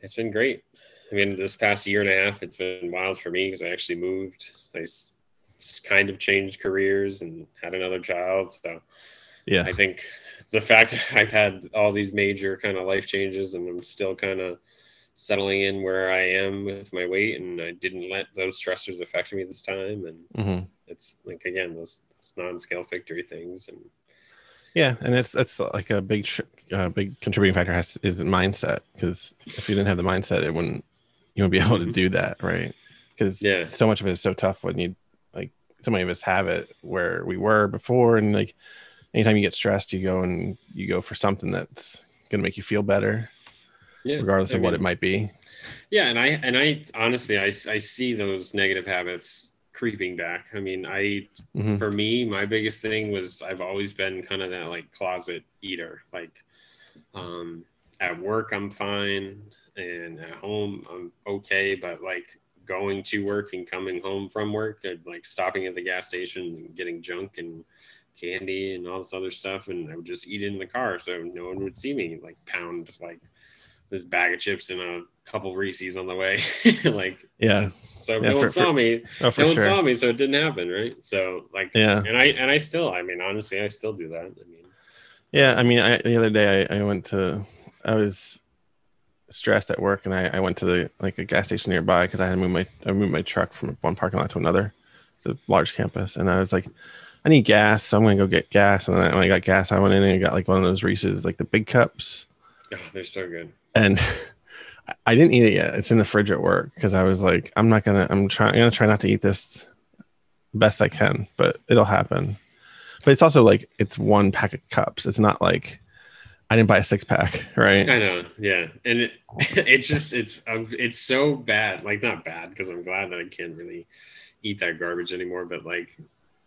it's been great. I mean, this past year and a half, it's been wild for me because I actually moved. I kind of changed careers and had another child. So, yeah, I think the fact *laughs* I've had all these major kind of life changes and I'm still kind of settling in where I am with my weight, and I didn't let those stressors affect me this time. And mm-hmm. it's like again those, those non-scale victory things, and yeah, and it's it's like a big uh, big contributing factor has is mindset because if you didn't have the mindset, it wouldn't you wouldn't be able to mm-hmm. do that, right? Because yeah, so much of it is so tough when you like so many of us have it where we were before, and like anytime you get stressed, you go and you go for something that's gonna make you feel better, Yeah, regardless I of what it might be. Yeah, and I and I honestly I I see those negative habits creeping back. I mean, I Mhm. for me, my biggest thing was I've always been kind of that like closet eater. Like um at work I'm fine and at home I'm okay, but like going to work and coming home from work and like stopping at the gas station and getting junk and candy and all this other stuff and I would just eat it in the car so no one would see me like pound like this bag of chips and a couple Reese's on the way. *laughs* like Yeah. so Yeah, no for- one saw for- me Oh, no one sure. saw me, so it didn't happen, right? So like, Yeah. and I and I still, I mean, honestly, I still do that. I mean, Yeah, I mean, I, the other day I, I went to, I was stressed at work, and I, I went to the like a gas station nearby because I had to move my I moved my truck from one parking lot to another. It's a large campus, and I was like, I need gas, so I'm gonna go get gas. And then when I got gas, I went in and got like one of those Reese's, like the big cups, oh, they're so good. and *laughs* I- didn't eat it yet. It's in the fridge at work because I was like, I'm not gonna, I'm trying, I'm gonna try not to eat this best I can, but it'll happen. But it's also like it's one pack of cups. It's not like I didn't buy a six pack, right? I know, yeah, and it, *laughs* it's just it's um, it's so bad. Like not bad because I'm glad that I can't really eat that garbage anymore. But like,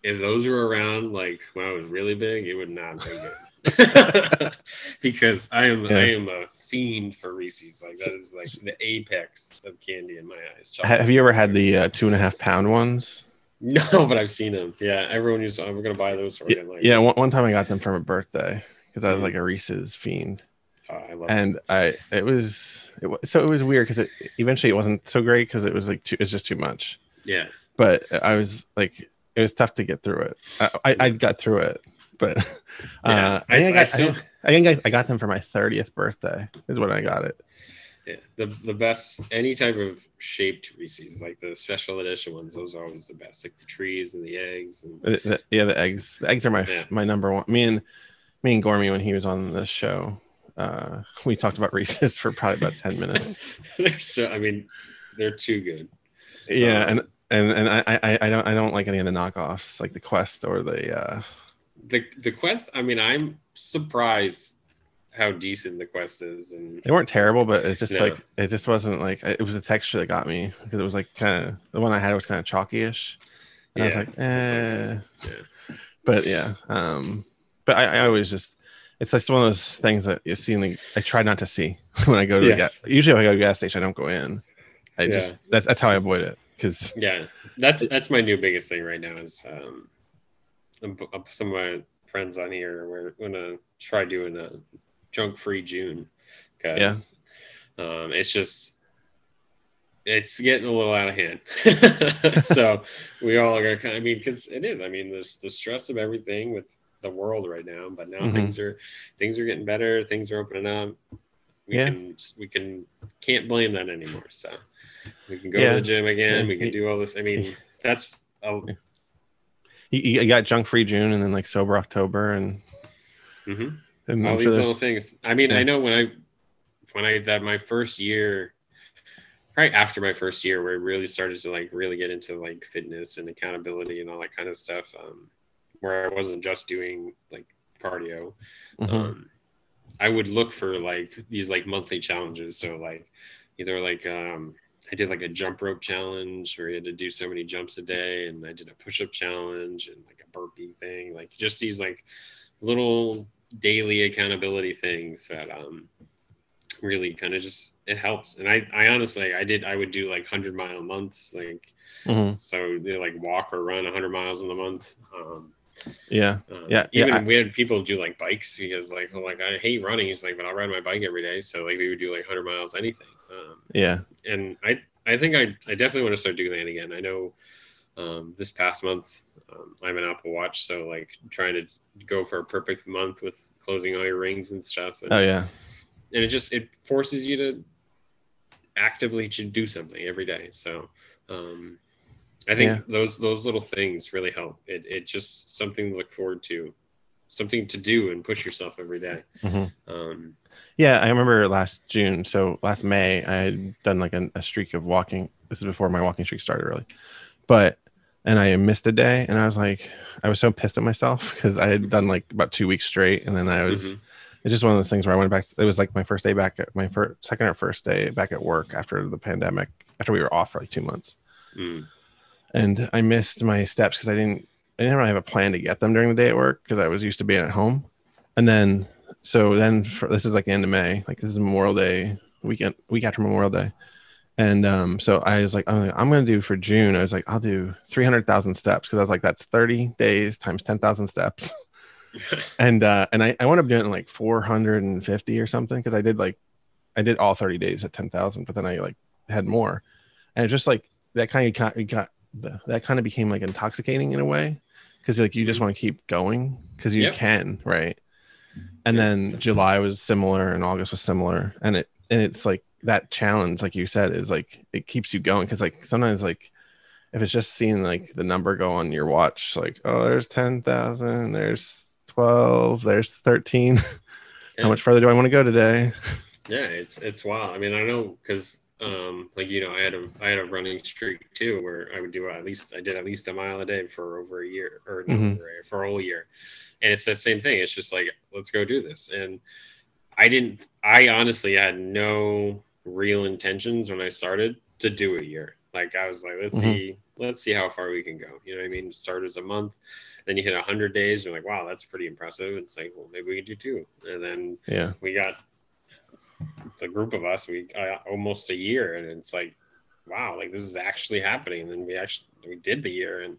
if those were around, like when I was really big, it would not be good. *laughs* *laughs* because I am Yeah. I am a fiend for Reese's. Like that is like the apex of candy in my eyes. Ha- Have you ever had the uh, two and a half pound ones? *laughs* No, but I've seen them. Yeah, everyone used. I'm gonna buy those for Yeah. Like, yeah one, one time I got them from a birthday because I was like a Reese's fiend, oh, I love. and I it was it so it was weird because it eventually it wasn't so great because it was like too, it was just too much. yeah, But I was like it was tough to get through it. I I, I got through it, but Yeah, uh, I, I- think I, still- I think I, I got them for my thirtieth birthday is when I got it. yeah. The the best any type of shaped Reese's, like the special edition ones, those are always the best. Like the trees and the eggs and The- the- yeah, the eggs. The eggs are my Yeah. my number one. Me and me and Gormy when he was on the show, uh, we talked about Reese's for probably about ten minutes. *laughs* they're so. I mean, they're too good. Yeah, Um, and and and I, I I don't I don't like any of the knockoffs like the Quest or the uh The the quest. I mean, I'm surprised how decent the quest is, and they weren't terrible, but it just No. like it just wasn't like it was the texture that got me because it was like kind of the one I had was kind of chalky-ish. And I was like, eh. yeah. But yeah, um, but I, I always just it's like one of those things that you see. Like, I try not to see *laughs* when I go to the Yes. gas. Usually, if I go to the gas station, I don't go in. I Yeah. just that's that's how I avoid it because Yeah, that's that's my new biggest thing right now is um, some of my friends on here we're gonna try doing a junk free June because um, it's just it's getting a little out of hand. *laughs* so we all are gonna kind of, I mean, because it is. I mean, there's the stress of everything with the world right now, but now Mhm. things are things are getting better. Things are opening up. We Yeah. can we can can't blame that anymore. So we can go Yeah. to the gym again. Yeah. We can do all this. I mean, that's a, you, you got junk free June and then like sober October and mhm. and all these sure little things. I mean, Yeah. I know when I when I that my first year, right after my first year, where I really started to like really get into like fitness and accountability and all that kind of stuff, um, where I wasn't just doing like cardio. Mhm. Um, I would look for like these like monthly challenges. So like either like um, I did like a jump rope challenge where you had to do so many jumps a day, and I did a push up challenge and like a burpee thing, like just these like little daily accountability things that um really kind of just it helps. And I I honestly I did I would do like hundred mile months, like Mhm. so they like walk or run hundred miles in the month. Um, yeah um, Yeah, yeah, Even I- we had people do like bikes because like well, like I hate running. He's like, but I'll ride my bike every day. So like we would do like hundred miles, anything. Um, yeah and I I think I I definitely want to start doing that again. I know um, this past month um, I have an Apple Watch, so like trying to go for a perfect month with closing all your rings and stuff. And, oh yeah and it just it forces you to actively to do something every day. So um, I think Yeah. those those little things really help. It it just something to look forward to, something to do and push yourself every day. Mhm. Um, yeah I remember last June so last May I had done like a, a streak of walking this is before my walking streak started really but and I missed a day and I was like I was so pissed at myself *laughs* because I had done like about two weeks straight and then I was mhm. it's just one of those things where I went back. It was like my first day back at my first, second or first day back at work after the pandemic, after we were off for like two months. Mm. And I missed my steps because I didn't, I didn't really have a plan to get them during the day at work because I was used to being at home. And then, so then for, this is like the end of May, like this is Memorial Day weekend, week after Memorial Day. And um, so I was like, I'm, I'm going to do for June. I was like, I'll do 300,000 steps because I was like, that's 30 days times 10,000 steps. *laughs* and uh, and I, I wound up doing like 450 or something because I did like I did all 30 days at 10,000, but then I like had more, and it just like that kind of got, got that kind of became like intoxicating in a way because like you just want to keep going because you Yep. can right, and then *laughs* July was similar and August was similar, and it and it's like that challenge like you said is like it keeps you going. Because like sometimes like if it's just seeing like the number go on your watch like oh there's 10,000 there's 12 there's 13 *laughs* Yeah. how much further do I want to go today? *laughs* Yeah, it's it's wild. I mean, I know because um, like you know, I had a I had a running streak too, where I would do at least I did at least a mile a day for over a year or Mhm. over a for a whole year, and it's the same thing. It's just like let's go do this, and I didn't. I honestly had no real intentions when I started to do a year. Like I was like, let's Mhm. see, let's see how far we can go. You know what I mean? Start as a month, then you hit hundred days. You're like, wow, that's pretty impressive. It's like, well, maybe we can do two, and then yeah we got the group of us we uh, almost a year and it's like wow like this is actually happening and then we actually we did the year and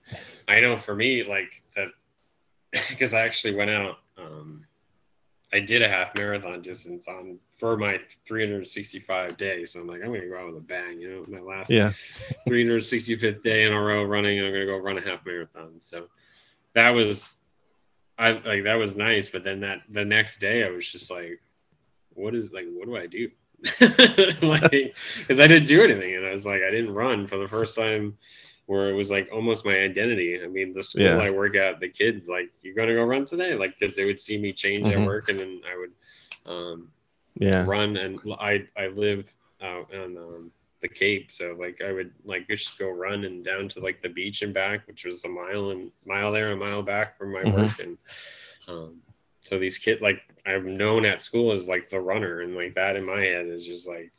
i know for me like that *laughs* because i actually went out um i did a half marathon distance on for my 365 days so i'm like i'm gonna go out with a bang you know my last yeah. 365th day in a row running and i'm gonna go run a half marathon so that was i like that was nice but then that the next day i was just like what is like what do i do *laughs* like because i didn't do anything and i was like i didn't run for the first time where it was like almost my identity i mean the school Yeah. i work at the kids like you're gonna go run today like because they would see me change Mhm. at work and then i would um yeah run and I I live out on um, the Cape, so like I would like just go run and down to like the beach and back, which was a mile and mile there, a mile back from my Mhm. work, and um, so these kids like I'm known at school as like the runner, and like that in my head is just like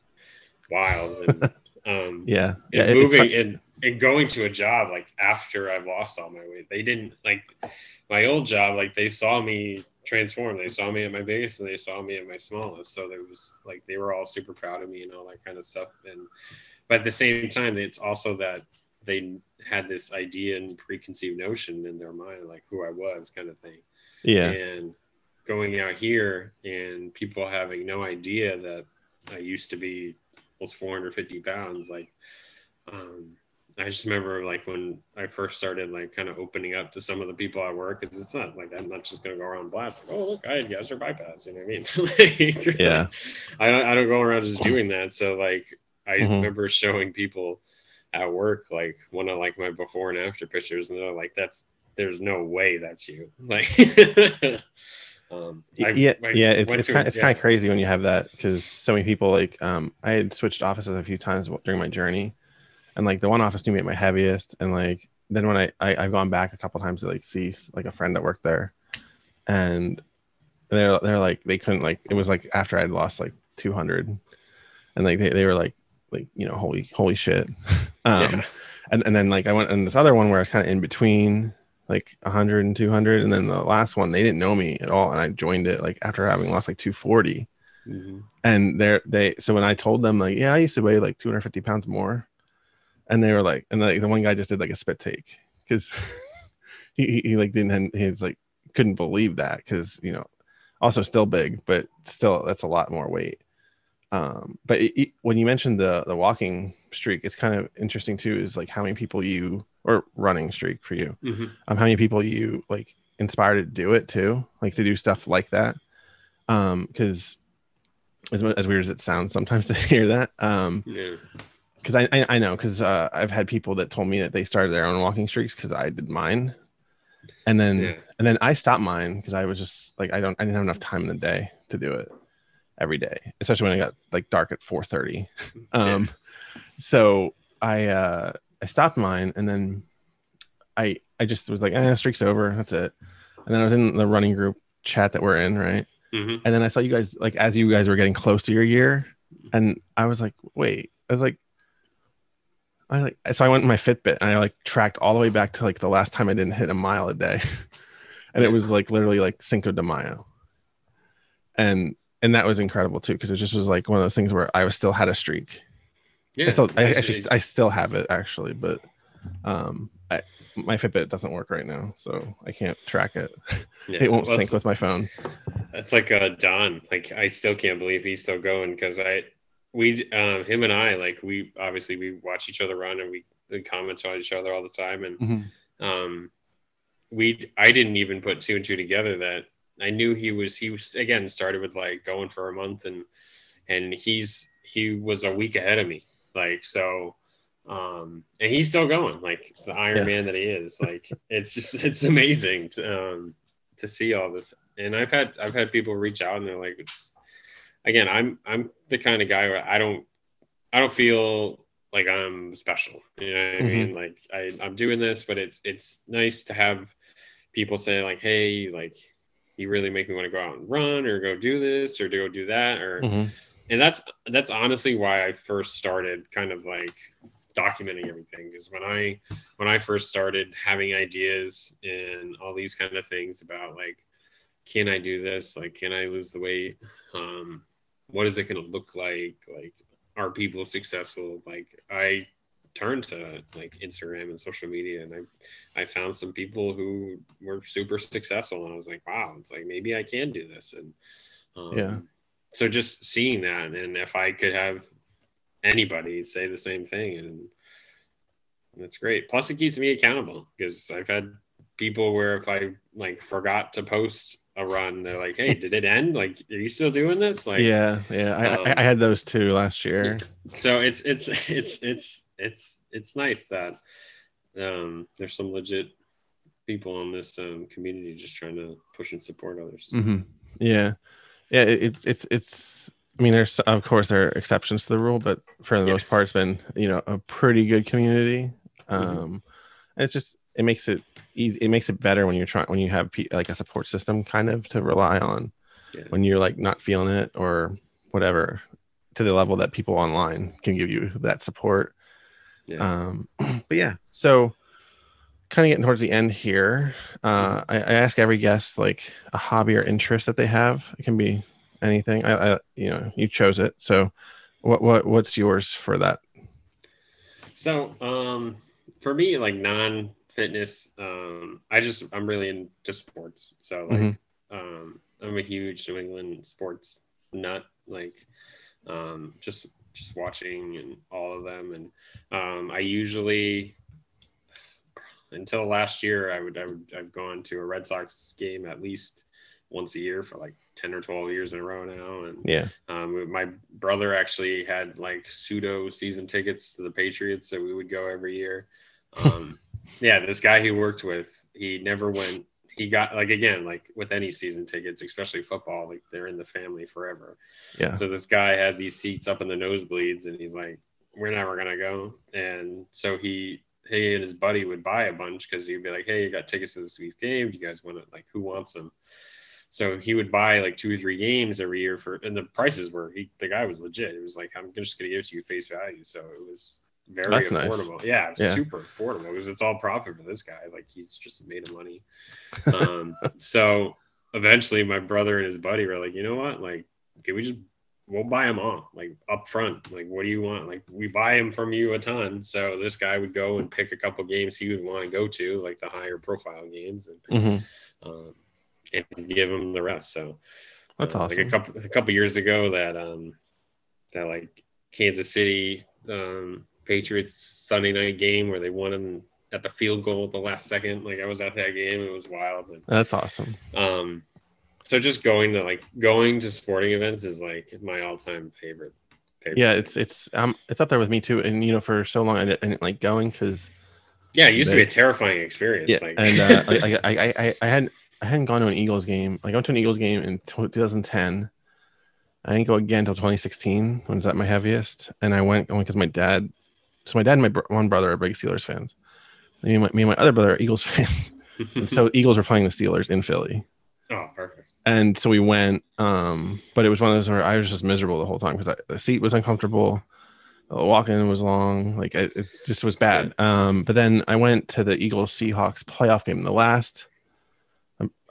wild and *laughs* um, yeah and yeah it's moving fun- and, and going to a job like after I've lost all my weight. They didn't like my old job, like they saw me transform. They saw me at my biggest and they saw me at my smallest. So there was like they were all super proud of me and all that kind of stuff. And but at the same time, it's also that they had this idea and preconceived notion in their mind, like who I was, kind of thing yeah and going out here and people having no idea that I used to be almost 450 pounds. Like, um, I just remember like when I first started like kind of opening up to some of the people at work, because it's not like I'm not just gonna go around blast. Like, oh look, I had gastric bypass. You know what I mean? *laughs* Like, Yeah. I don't I don't go around just doing that. So like I Mhm. remember showing people at work like one of like my before and after pictures, and they're like, "That's there's no way that's you." Like, *laughs* um, I- yeah I yeah it's, it's to- kind it's yeah. kind of crazy when you have that because so many people like um i had switched offices a few times during my journey and like the one office knew me at my heaviest and like then when i, I i've gone back a couple times to like see like a friend that worked there and they're they're like they couldn't like it was like after i'd lost like 200 and like they, they were like like you know holy holy shit *laughs* um Yeah. and, and then like i went in this other one where i was kind of in between like 100 and 200 and then the last one they didn't know me at all and i joined it like after having lost like 240 Mhm. and they're they so when i told them like yeah i used to weigh like 250 pounds more and they were like and like the one guy just did like a spit take because *laughs* he, he, he like didn't he was like couldn't believe that because you know also still big but still that's a lot more weight um but it, it- when you mentioned the the walking streak it's kind of interesting too is like how many people you or running streak for you Mhm. um, how many people you like inspired to do it too, like to do stuff like that. Um, because as, as weird as it sounds sometimes *laughs* to hear that, um, Yeah. because I, I I know because uh, I've had people that told me that they started their own walking streaks because I did mine, and then Yeah. and then I stopped mine because I was just like I don't I didn't have enough time in the day to do it every day, especially when it got like dark at four thirty. *laughs* Um, so I uh I stopped mine and then I I just was like, eh, streak's over. That's it. And then I was in the running group chat that we're in, right? hmm and then I saw you guys like as you guys were getting close to your year, and I was like, wait, I was like, I like so I went in my Fitbit and I like tracked all the way back to like the last time I didn't hit a mile a day, *laughs* and it was like literally like Cinco de Mayo, and and that was incredible too because it just was like one of those things where I was still had a streak. Yeah. I still I actually I still have it actually, but um I, my Fitbit doesn't work right now, so I can't track it. *laughs* yeah. It won't Well, sync with my phone. That's like uh Don. Like I still can't believe he's still going because I we um him and I like we obviously we watch each other run and we, we comment on each other all the time and Mhm. um we I didn't even put two and two together that I knew he was he was again started with like going for a month and and he's he was a week ahead of me. Like so um and he's still going like the iron Yeah. man that he is. Like it's just *laughs* it's amazing to, um to see all this. And i've had i've had people reach out and they're like it's again i'm i'm the kind of guy where i don't i don't feel like i'm special. You know what i mean? Like I, i'm doing this but it's it's nice to have people say like hey like you really make me want to go out and run or go do this or to go do that or Mhm. and that's that's honestly why I first started kind of like documenting everything because when I when I first started having ideas and all these kind of things about like can I do this? Like can I lose the weight? Um what is it going to look like? Like are people successful? Like I turned to like Instagram and social media and I I found some people who were super successful and I was like wow it's like maybe I can do this and um, Yeah. so just seeing that and if i could have anybody say the same thing and that's great plus it keeps me accountable because i've had people where if i like forgot to post a run they're like hey did it end like are you still doing this like yeah, yeah. I, um, I, I had those too last year. so it's it's *laughs* it's it's it's it's nice that um there's some legit people in this um, community just trying to push and support others hmm Yeah, yeah. It, it's it's it's. I mean, there's of course there are exceptions to the rule, but for the most part, it's been you know a pretty good community. Mhm. Um, and it's just it makes it easy. It makes it better when you're trying when you have pe- like a support system kind of to rely on Yeah. when you're like not feeling it or whatever to the level that people online can give you that support. Yeah Um, *clears throat* but yeah, so kind of getting towards the end here. Uh, I, I ask every guest like a hobby or interest that they have. It can be anything. I, I you know, you chose it. So what what what's yours for that? So, um, for me, like non fitness, um, I just I'm really into sports. So, like, Mhm. um, I'm a huge New England sports nut. Like, um, just just watching and all of them, and um, I usually until last year, I would I would I've gone to a Red Sox game at least once a year for like ten or twelve years in a row now, and Yeah. um, my brother actually had like pseudo season tickets to the Patriots, so we would go every year. Um, *laughs* yeah, this guy he worked with, he never went. He got like again, like with any season tickets, especially football, like they're in the family forever. Yeah. So this guy had these seats up in the nosebleeds, and he's like, "We're never gonna go." And so he, he and his buddy would buy a bunch because he'd be like, "Hey, you got tickets to this week's game? Do you guys want it? Like, who wants them?" So he would buy like two or three games every year for, and the prices were he the guy was legit. It was like I'm just gonna give it to you face value. So it was very That's nice. affordable. Yeah, Yeah. super affordable because it's all profit for this guy. Like he's just made of money. *laughs* Um, so eventually, my brother and his buddy were like, you know what? Like, can we just we'll buy them all like up front? Like, what do you want? Like, we buy them from you a ton. So this guy would go and pick a couple games he would want to go to, like the higher profile games, and hmm um, and give them the rest. So That's uh, awesome. Like a couple a couple years ago, that um that like Kansas City um Patriots Sunday night game where they won them at the field goal at the last second. Like I was at that game, it was wild. And, That's awesome. um, so just going to like going to sporting events is like my all time favorite. favorite. Yeah, it's it's um it's up there with me too. And you know, for so long I didn't, I didn't like going because yeah. It used to be a terrifying experience. yeah, like, and uh, *laughs* I, I, I I I hadn't I hadn't gone to an Eagles game. I went to an Eagles game in 2010. I didn't go again until 2016 when it was at my heaviest, and I went only because my dad. So my dad and my br- one brother are big Steelers fans. Me and my, me and my other brother are Eagles *laughs* fans. So *laughs* Eagles were playing the Steelers in Philly, Oh, perfect. and so we went. Um, but it was one of those where I was just miserable the whole time because the seat was uncomfortable. The walk-in was long. Like it, it just was bad. Um, but then I went to the Eagles Seahawks playoff game. The last,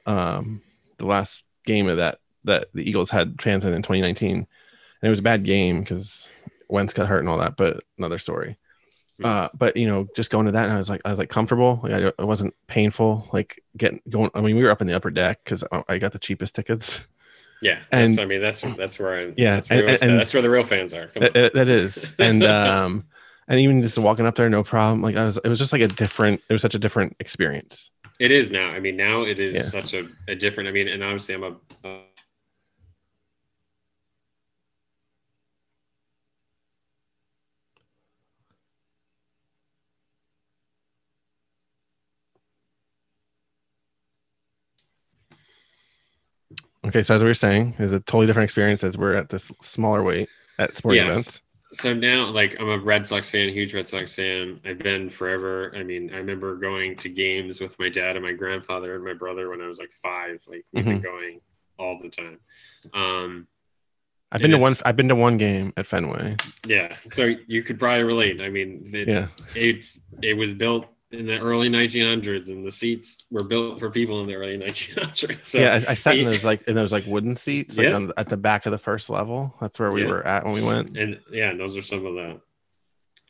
um, the last game of that that the Eagles had fans in in 2019, and it was a bad game because Wentz got hurt and all that. But another story. Uh, but you know, just going to that, and I was like, I was like comfortable. Like I, it wasn't painful. Like getting going. I mean, we were up in the upper deck because I got the cheapest tickets. Yeah, *laughs* And- I mean that's that's where I'm. Yeah, that's where, and- and- that's where the real fans are. Come on. It- it- that is, *laughs* and um, and even just walking up there, no problem. Like I was, it was just like a different. It was such a different experience. It is now. I mean, now it is Yeah. such a, a different. I mean, and obviously, I'm a. Uh, Okay, so as we were saying, it's a totally different experience as we're at this smaller weight at sporting Yes. events. so now, like, I'm a Red Sox fan, huge Red Sox fan. I've been forever. I mean, I remember going to games with my dad and my grandfather and my brother when I was like five. Like, we've been going all the time. Um, I've been to one. I've been to one game at Fenway. yeah, so you could probably relate. I mean, it's, Yeah. it's it was built in the early 1900s, and the seats were built for people in the early 1900s. So yeah, I, I sat in those like in those like wooden seats, like Yeah. on, at the back of the first level. That's where we Yeah. were at when we went. and yeah, those are some of the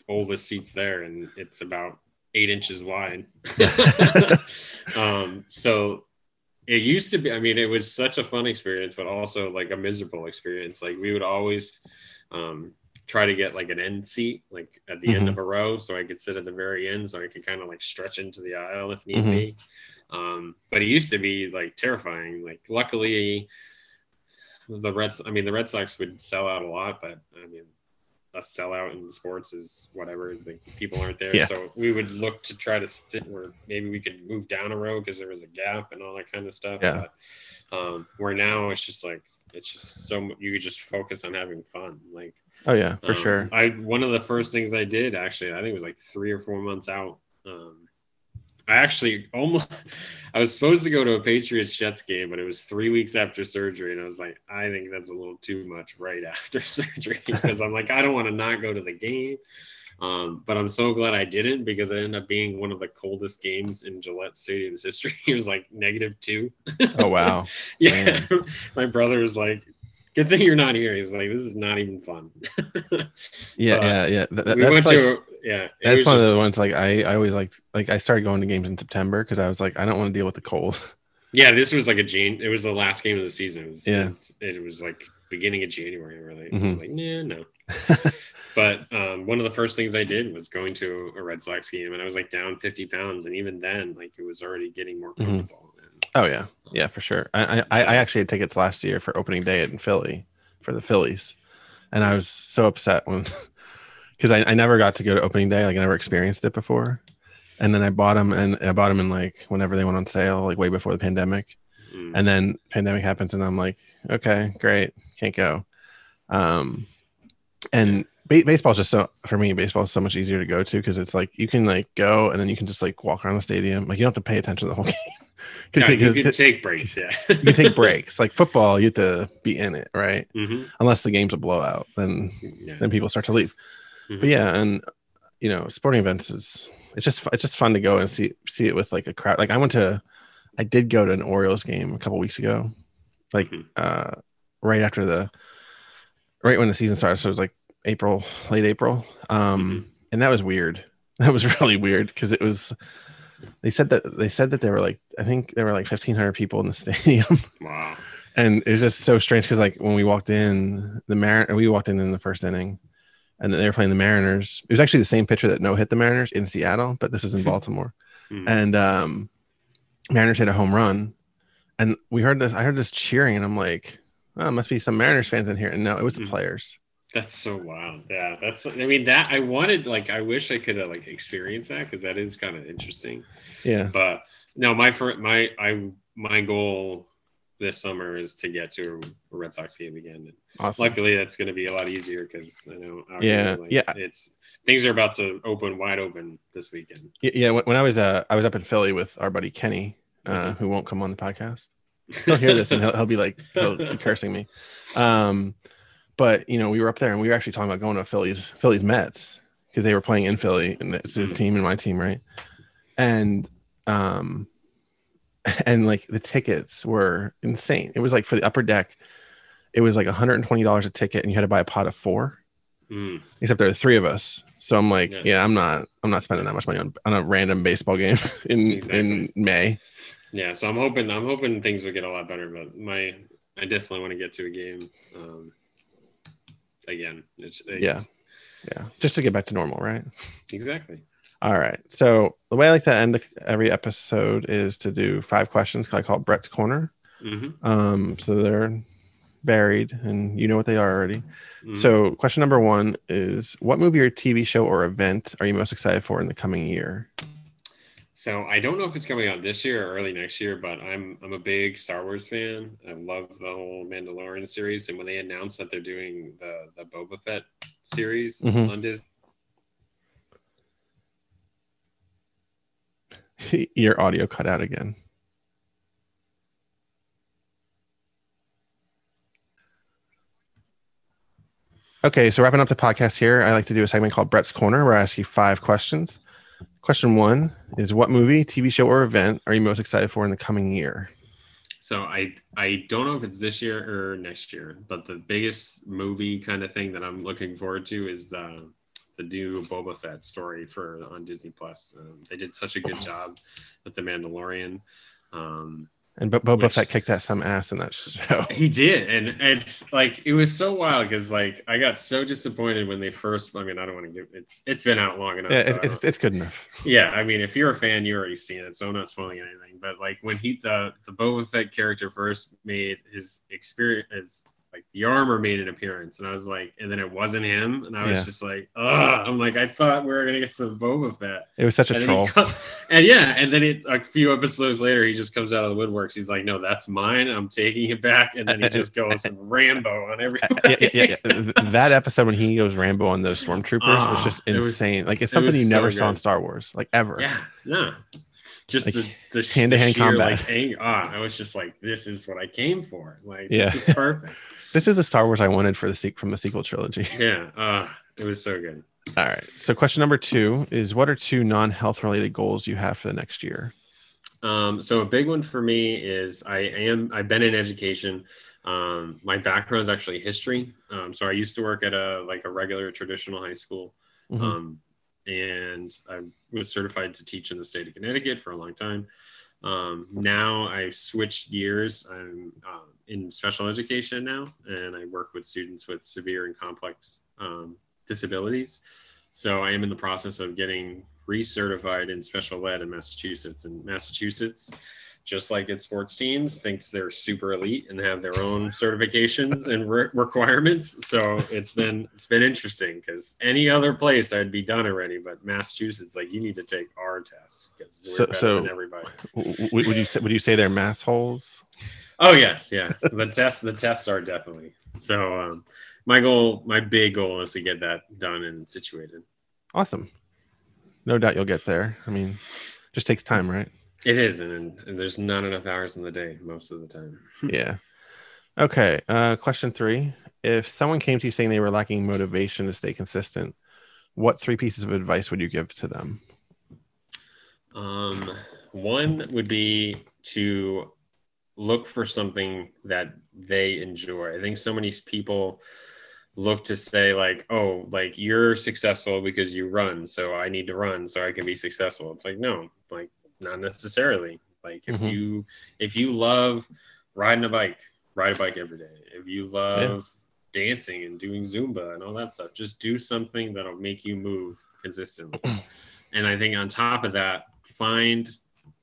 oldest seats there, and it's about eight inches wide. *laughs* um, so it used to be. I mean, it was such a fun experience, but also like a miserable experience. Like we would always um, try to get like an end seat, like at the end Mhm. of a row, so I could sit at the very end, so I could kind of like stretch into the aisle if need Mhm. be. Um, but it used to be like terrifying. Like luckily, the Reds. I mean, the Red Sox would sell out a lot, but I mean, a sellout in sports is whatever. Like people aren't there, Yeah. so we would look to try to sit where maybe we could move down a row because there was a gap and all that kind of stuff. Yeah. But, um, where now it's just like it's just so you could just focus on having fun. Like Oh yeah, for um, sure. I one of the first things I did actually, I think it was like three or four months out. Um, I actually almost *laughs* I was supposed to go to a Patriots Jets game, but it was three weeks after surgery, and I was like, I think that's a little too much right *laughs* after surgery *laughs* because I'm like, I don't want to not go to the game. Um, but I'm so glad I didn't because it ended up being one of the coldest games in Gillette Stadium's history. It was like negative two. Oh wow. Yeah, my brother was like, "Good thing you're not here." He's like, "This is not even fun." *laughs* Yeah, But yeah, yeah. Th- th- we that's went like to yeah. that's one of the ones like I I always like like I started going to games in September because I was like I don't want to deal with the cold. *laughs* yeah. This was like a Jan. It was the last game of the season. It was, Yeah. it was like beginning of January. Really, Mhm. like nah, no. *laughs* but um, one of the first things I did was going to a Red Sox game, and I was like down 50 pounds, and even then, like it was already getting more Mhm. comfortable. And, Oh yeah, yeah, for sure. I I, I actually had tickets last year for opening day in Philly for the Phillies, and I was so upset when *laughs* because I, I never got to go to opening day. Like I never experienced it before, and then I bought them and I bought them in like whenever they went on sale, like way before the pandemic. mm, And then pandemic happens, and I'm like, okay, great, can't go. Um, and ba- baseball's just so for me, baseball is so much easier to go to because it's like you can like go and then you can just like walk around the stadium. Like you don't have to pay attention to the whole *laughs* game. Yeah, you 'Cause- could take breaks. Yeah. *laughs* you can take breaks. Like football, you have to be in it, right? hmm Unless the game's a blowout, then Yeah. then people start to leave. Mhm. But yeah, and you know, sporting events is it's just it's just fun to go and see see it with like a crowd. Like I went to, I did go to an Orioles game a couple weeks ago, like Mhm. uh right after the right when the season started. So it was like April, late April, um, Mhm. and that was weird. *laughs* That was really weird because it was. They said that they said that there were like I think there were like fifteen hundred people in the *laughs* stadium Wow. and it was just so strange because like when we walked in the Mar we walked in in the first inning and they were playing the mariners it was actually the same pitcher that no hit the mariners in seattle but this is in *laughs* baltimore Mhm. and um mariners hit a home run and we heard this i heard this cheering and i'm like oh it must be some mariners fans in here and no it was the Mhm. players That's so wild. Yeah, that's. I mean, that I wanted. Like, I wish I could have like experienced that because that is kind of interesting. yeah But no, my first, my I my goal this summer is to get to a Red Sox game again. Awesome luckily, that's going to be a lot easier because I know. Yeah, like, yeah. It's things are about to open wide open this weekend. Yeah when, when i was uh i was up in philly with our buddy kenny uh Mhm. who won't come on the podcast he'll hear this and he'll, he'll be like he'll be cursing me. Um, but you know, we were up there and we were actually talking about going to Phillies Phillies Mets because they were playing in Philly and it's his Mhm. team and my team, right? And um, *laughs* and like the tickets were insane. It was like for the upper deck, it was like $120 a ticket, and you had to buy a pot of four. Mm. Except there were three of us, so I'm like, Yeah. yeah, I'm not, I'm not spending that much money on, on a random baseball game *laughs* in in May. Yeah, so I'm hoping I'm hoping things will get a lot better, but my I definitely want to get to a game. Um, again, it's, it's Yeah. Yeah, just to get back to normal, right? exactly. All right. So the way I like to end every episode is to do five questions. I call it Brett's Corner. hmm Um, so they're varied, and you know what they are already. Mm-hmm. So question number one is: What movie or TV show or event are you most excited for in the coming year? So I don't know if it's coming out this year or early next year, but I'm I'm a big Star Wars fan. I love the whole Mandalorian series, and when they announced that they're doing the the Boba Fett series Mhm. on Disney, *laughs* Your audio cut out again. Okay, so wrapping up the podcast here, I like to do a segment called Brett's Corner where I ask you five questions. Question one is What movie, TV show, or event are you most excited for in the coming year? So I I don't know if it's this year or next year, but the biggest movie kind of thing that I'm looking forward to is the the new Boba Fett story for on Disney Plus. Um, they did such a good job with the Mandalorian. Um, And Bo- Boba Which- Fett kicked ass some ass in that *laughs* show. he did, and it's like it was so wild because like I got so disappointed when they first. I mean, I don't want to give it's it's been out long enough. Yeah, so it's, it's, good enough. yeah, I mean, if you're a fan, you already seen it, so I'm not spoiling anything. But like when he the the Boba Fett character first made his experience, like the armor made an appearance, and I was like, and then it wasn't him, and I was Yeah. just like, ugh. I'm like, I thought we were gonna get some Boba Fett, It was such a and, troll. and yeah, and then it a few episodes later, he just comes out of the woodworks. He's like, no, that's mine. I'm taking it back, and then he *laughs* just goes Rambo on everybody. yeah, yeah, yeah, yeah. That episode when he goes Rambo on those stormtroopers was Oh, just it was- insane. like it's something was you never so saw in. Star Wars, like ever. Yeah, no. Just Like, the, the hand-to-hand the sheer, combat. Like, ah, I was just like, this is what I came for. Like, Yeah. this is *laughs* perfect. This is the Star Wars I wanted for the sequ- from the sequel trilogy. *laughs* yeah, uh, it was so good. All right. So question number two is: What are two non-health related goals you have for the next year? Um, so a big one for me is I am I've been in education. Um, my background is actually history. Um, so I used to work at a like a regular traditional high school. Mhm. Um, and I was certified to teach in the state of Connecticut for a long time. Um, now I've switched gears. I'm um, in special education now, and I work with students with severe and complex um, disabilities. So I am in the process of getting recertified in special ed in Massachusetts. And Massachusetts, just like its sports teams, thinks they're super elite and have their own certifications and re- requirements. So it's been it's been interesting because any other place I'd be done already, but Massachusetts, like you need to take our tests because we're So- better so- than everybody. W- w- would you say would you say they're mass holes? Oh yes, yeah. The tests, the tests are definitely. So um, my goal, my big goal, is to get that done and situated. Awesome. No doubt you'll get there. I mean, just takes time, right? It is, and, and there's not enough hours in the day most of the time. *laughs* yeah. Okay. Uh, question three: If someone came to you saying they were lacking motivation to stay consistent, what three pieces of advice would you give to them? Um, one would be to look for something that they enjoy. I think so many people look to say like, "Oh, like you're successful because you run, so I need to run so I can be successful." It's like, no, like not necessarily. Like if Mhm. you if you love riding a bike, ride a bike every day. If you love dancing and doing Zumba and all that stuff, just do something that'll make you move consistently. *clears throat* and I think on top of that, find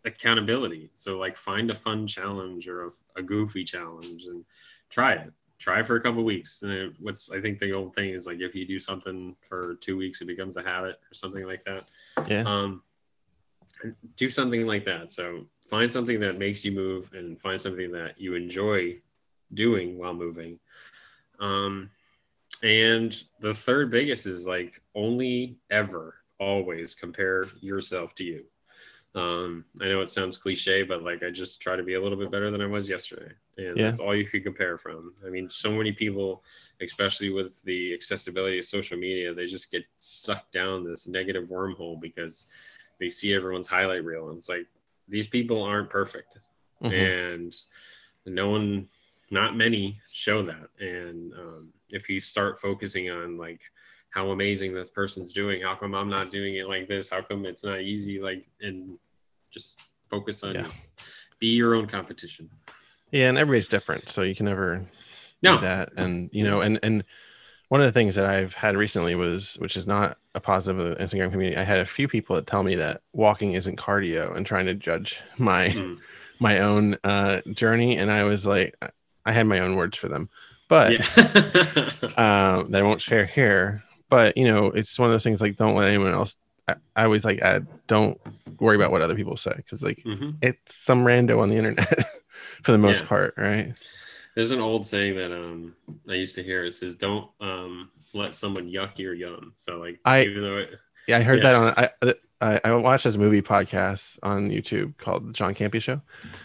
accountability. So like find a fun challenge or a, a goofy challenge and try it. Try for a couple weeks. And it, what's I think the old thing is like if you do something for two weeks, it becomes a habit or something like that. Yeah. Um, do something like that. So find something that makes you move and find something that you enjoy doing while moving. Um, and the third biggest is like only ever always compare yourself to you. Um, I know it sounds cliche, but like I just try to be a little bit better than I was yesterday, and yeah. that's all you could compare from. I mean, so many people, especially with the accessibility of social media, they just get sucked down this negative wormhole because they see everyone's highlight reel, and it's like these people aren't perfect, mm-hmm. and no one, not many, show that. And um, if you start focusing on like how amazing this person's doing. How come I'm not doing it like this? How come it's not easy? Like, and just focus on yeah. be your own competition. Yeah, and everybody's different, so you can never no. do that. And you know, and and one of the things that I've had recently was, which is not a positive of the Instagram community, I had a few people that tell me that walking isn't cardio and trying to judge my mm. my own uh, journey, and I was like, I had my own words for them, but yeah. *laughs* uh, that I won't share here but you know, it's one of those things like don't let anyone else. I, I always like add don't worry about what other people say because like mm-hmm. it's some rando on the internet *laughs* for the most yeah. part, right? There's an old saying that um I used to hear. It says don't um let someone yuck your yum. So like I even though it, yeah I heard yeah. that on I. I, I watched this movie podcast on YouTube called John Campea Show,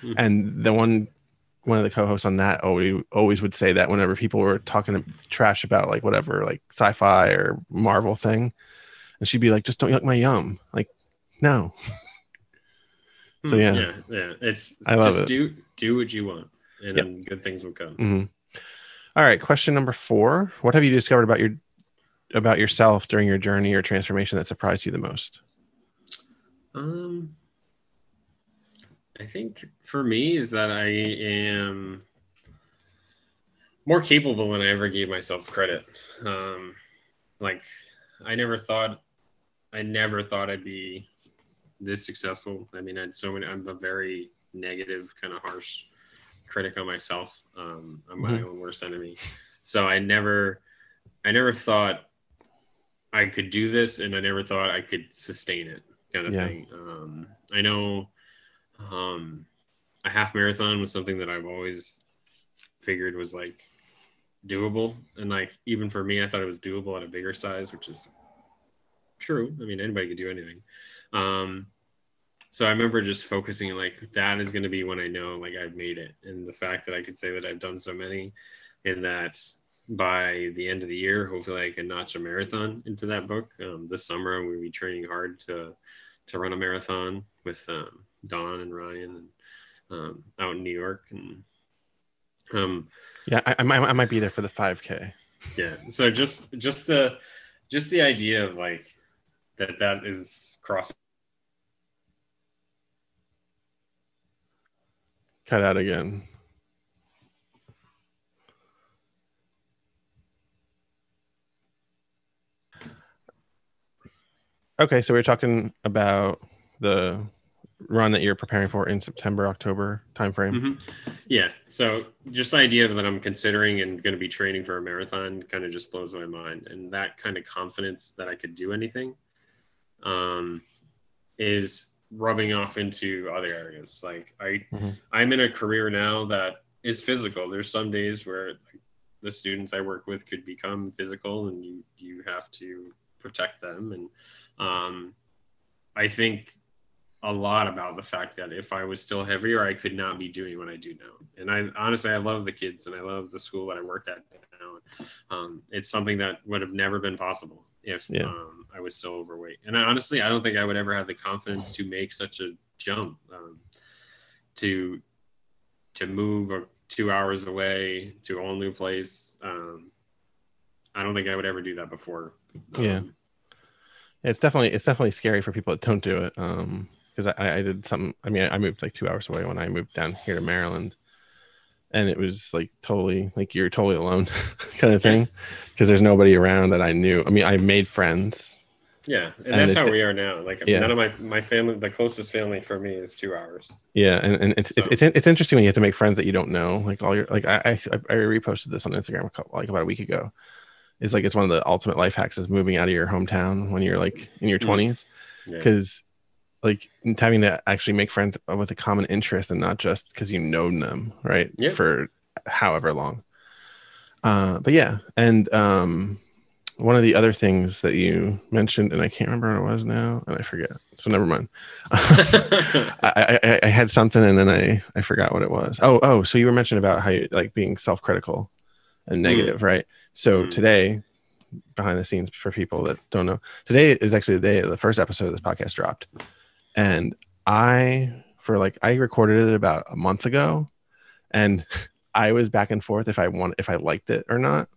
mm-hmm. and the one one of the co-hosts on that always always would say that whenever people were talking trash about like whatever like sci-fi or Marvel thing, and she'd be like, "Just don't yuck my yum." Like, no. *laughs* so yeah, yeah, yeah. It's I love it. Do do what you want, and yep. then good things will come. Mm-hmm. All right, question number four: What have you discovered about your about yourself during your journey or transformation that surprised you the most? Um, I think for me is that I am more capable than I ever gave myself credit. Um, like I never thought, I never thought I'd be this successful. I mean, I had so many. I'm a very negative, kind of harsh critic on myself. Um, I'm my mm-hmm. own worst enemy. So I never, I never thought I could do this, and I never thought I could sustain it, kind of yeah. thing. Um, I know um, a half marathon was something that I've always figured was like doable, and like even for me, I thought it was doable at a bigger size, which is true. I mean, anybody could do anything. Um, so I remember just focusing like that is going to be when I know like I've made it, and the fact that I could say that I've done so many, and that by the end of the year, hopefully I can notch a marathon into that book. Um, this summer, I'm going to be training hard to to run a marathon with um, Don and Ryan and um, out in New York. And um yeah I, I, might, I might be there for the 5k yeah. So just just the just the idea of like that that is crossing cut out again okay so we are talking about the run that you're preparing for in September, October timeframe? Mm-hmm. Yeah. So just the idea that I'm considering and going to be training for a marathon kind of just blows my mind. And that kind of confidence that I could do anything um, is rubbing off into other areas. Like I, mm-hmm. I'm in a career now that is physical. There's some days where the students I work with could become physical and you, you have to protect them. And um, I think a lot about the fact that if I was still heavier, I could not be doing what I do now. And I honestly, I love the kids and I love the school that I worked at now. Um, it's something that would have never been possible if yeah. um, I was still overweight. And I, honestly, I don't think I would ever have the confidence to make such a jump um, to to move two hours away to a whole new place. Um, I don't think I would ever do that before. yeah. Um, it's definitely it's definitely scary for people that don't do it. Um, because I, I did something. I mean, I moved like two hours away when I moved down here to Maryland, and it was like totally like you're totally alone *laughs* kind of thing because there's nobody around that I knew. I mean, I made friends. Yeah, and, and that's how we are now. Like yeah. none of my my family, the closest family for me is two hours. Yeah, and, and it's, so. it's, it's it's interesting when you have to make friends that you don't know. Like all your like I I, I reposted this on Instagram a couple, like about a week ago. It's like it's one of the ultimate life hacks is moving out of your hometown when you're like in your mm. 20s because like having to actually make friends with a common interest and not just because you know them right yep. for however long uh but yeah and um one of the other things that you mentioned, and I can't remember what it was now, and I forget. So never mind. *laughs* I, I, I had something, and then I I forgot what it was. Oh oh, so you were mentioning about how you like being self critical and Mm. negative, right? So Mm. today, behind the scenes for people that don't know, today is actually the day the first episode of this podcast dropped, and I for like I recorded it about a month ago, and *laughs* I was back and forth if I want if I liked it or not.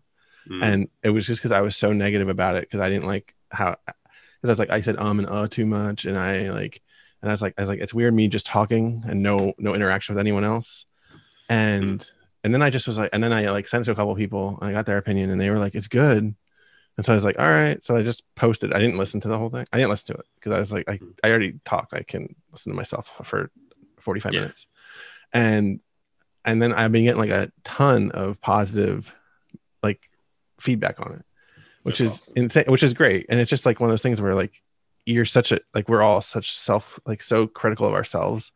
Mm. and it was just because I was so negative about it because I didn't like how because I was like I said um and uh too much and I like and I was like I was like it's weird me just talking and no no interaction with anyone else. And and then I just was like and then I like sent it to a couple of people and I got their opinion and they were like it's good and so I was like all right. So I just posted. I didn't listen to the whole thing. I didn't listen to it because I was like I, I already talk. I can listen to myself for 45 Yeah. minutes. And and then I've been getting like a ton of positive like feedback on it which That's is awesome. insane which is great. And it's just like one of those things where like you're such a like we're all such self like so critical of ourselves.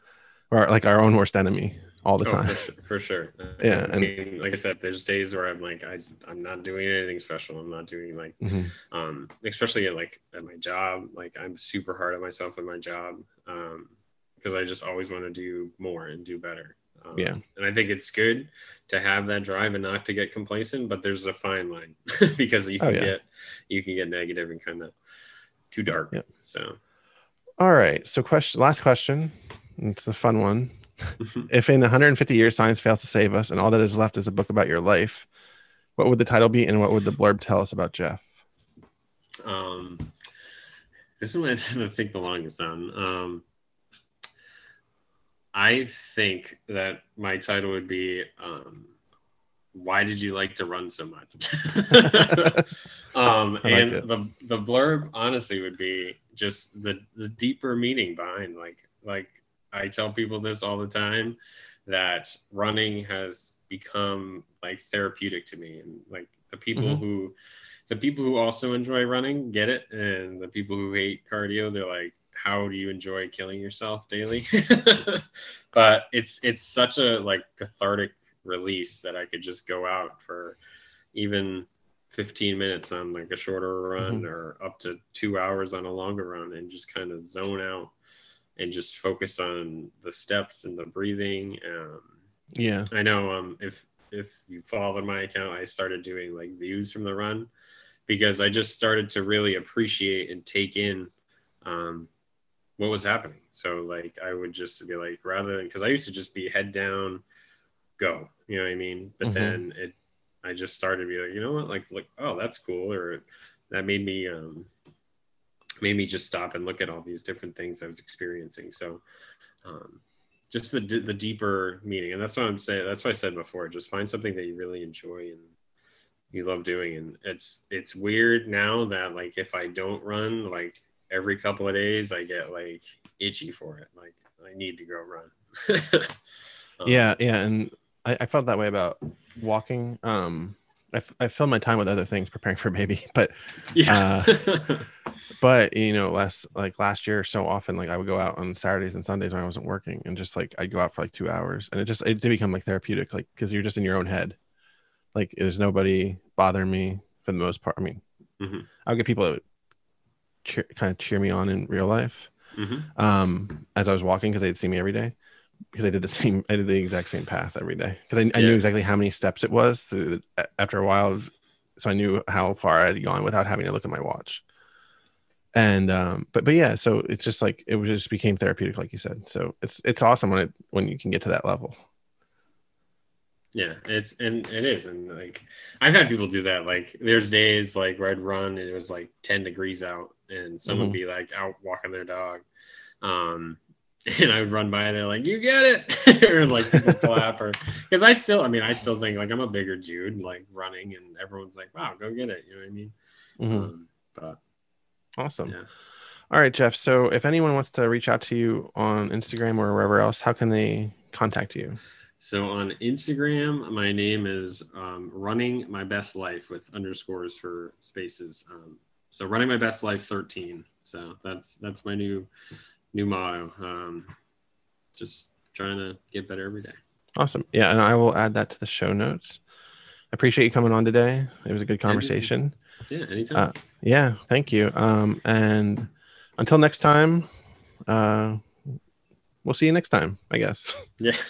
Or like our own worst enemy all the Oh, time for, sure, for sure. *laughs* Yeah, I and- mean, like I said, there's days where I'm like, I, I'm not doing anything special. I'm not doing like, Mhm. um, especially at like at my job. Like I'm super hard on myself at my job, um, because I just always want to do more and do better. Um, Yeah. and I think it's good to have that drive and not to get complacent, but there's a fine line *laughs* because you Oh, can yeah. get you can get negative and kind of too dark. Yep. So all right so question last question it's a fun one *laughs* if in 150 years science fails to save us and all that is left is a book about your life what would the title be and what would the blurb tell us about jeff Um, this is what I *laughs* think the longest on. Um, I think that my title would be um, "Why did you like to run so much?" *laughs* um, like and it. the the blurb honestly would be just the the deeper meaning behind like like I tell people this all the time that running has become like therapeutic to me. And like the people Mhm. who the people who also enjoy running get it. And the people who hate cardio they're like how do you enjoy killing yourself daily? *laughs* But it's it's such a like cathartic release that i could just go out for even 15 minutes on like a shorter run or up to two hours on a longer run and just kind of zone out and just focus on the steps and the breathing um, yeah I know um if if you followed my account, I started doing like views from the run because I just started to really appreciate and take in um what was happening. So like I would just be like rather than because I used to just be head down, go. You know what I mean? But Mhm. then it I just started to be like, you know what, like like oh that's cool or that made me um made me just stop and look at all these different things I was experiencing. So um just the the deeper meaning and that's what i'm saying that's what i said before just find something that you really enjoy and you love doing. And it's it's weird now that like if i don't run like every couple of days i get like itchy for it like i need to go run. *laughs* Um, yeah yeah and I, I felt that way about walking. Um I, f- I filled my time with other things preparing for baby *laughs* but yeah. *laughs* but you know last like last year so often like i would go out on saturdays and sundays when i wasn't working and just like i'd go out for like two hours and it just it did become like therapeutic like because you're just in your own head. Like there's nobody bothering me for the most part. I mean Mhm. i'll get people that would cheer, kind of cheer me on in real life. Mhm. um as i was walking because they'd see me every day because i did the *laughs* same i did the exact same path every day. Because I, I Yeah. knew exactly how many steps it was through the, after a while of, so i knew how far i had gone without having to look at my watch. And um but but yeah so it's just like it just became therapeutic like you said. So it's it's awesome when it when you can get to that level. Yeah, it's and it is, and like I've had people do that. Like there's days like where I'd run and it was like 10 degrees out, and someone would be like out walking their dog, um, *laughs* and I would run by and they're like, "You get it," *laughs* or like people clap, *laughs* or because I still, I mean, I still think like I'm a bigger dude, like running, and everyone's like, "Wow, go get it," you know what I mean? Mhm. Um, but awesome yeah. all right jeff so if anyone wants to reach out to you on instagram or wherever else how can they contact you So on Instagram, my name is um, running my best life with underscores for spaces. Um, so running my best life 13. So that's that's my new new motto. Um, just trying to get better every day. Awesome. Yeah, and I will add that to the show notes. I appreciate you coming on today. It was a good conversation. Yeah, anytime. Uh, yeah, thank you. Um, and until next time, uh, we'll see you next time, I guess. yeah. *laughs*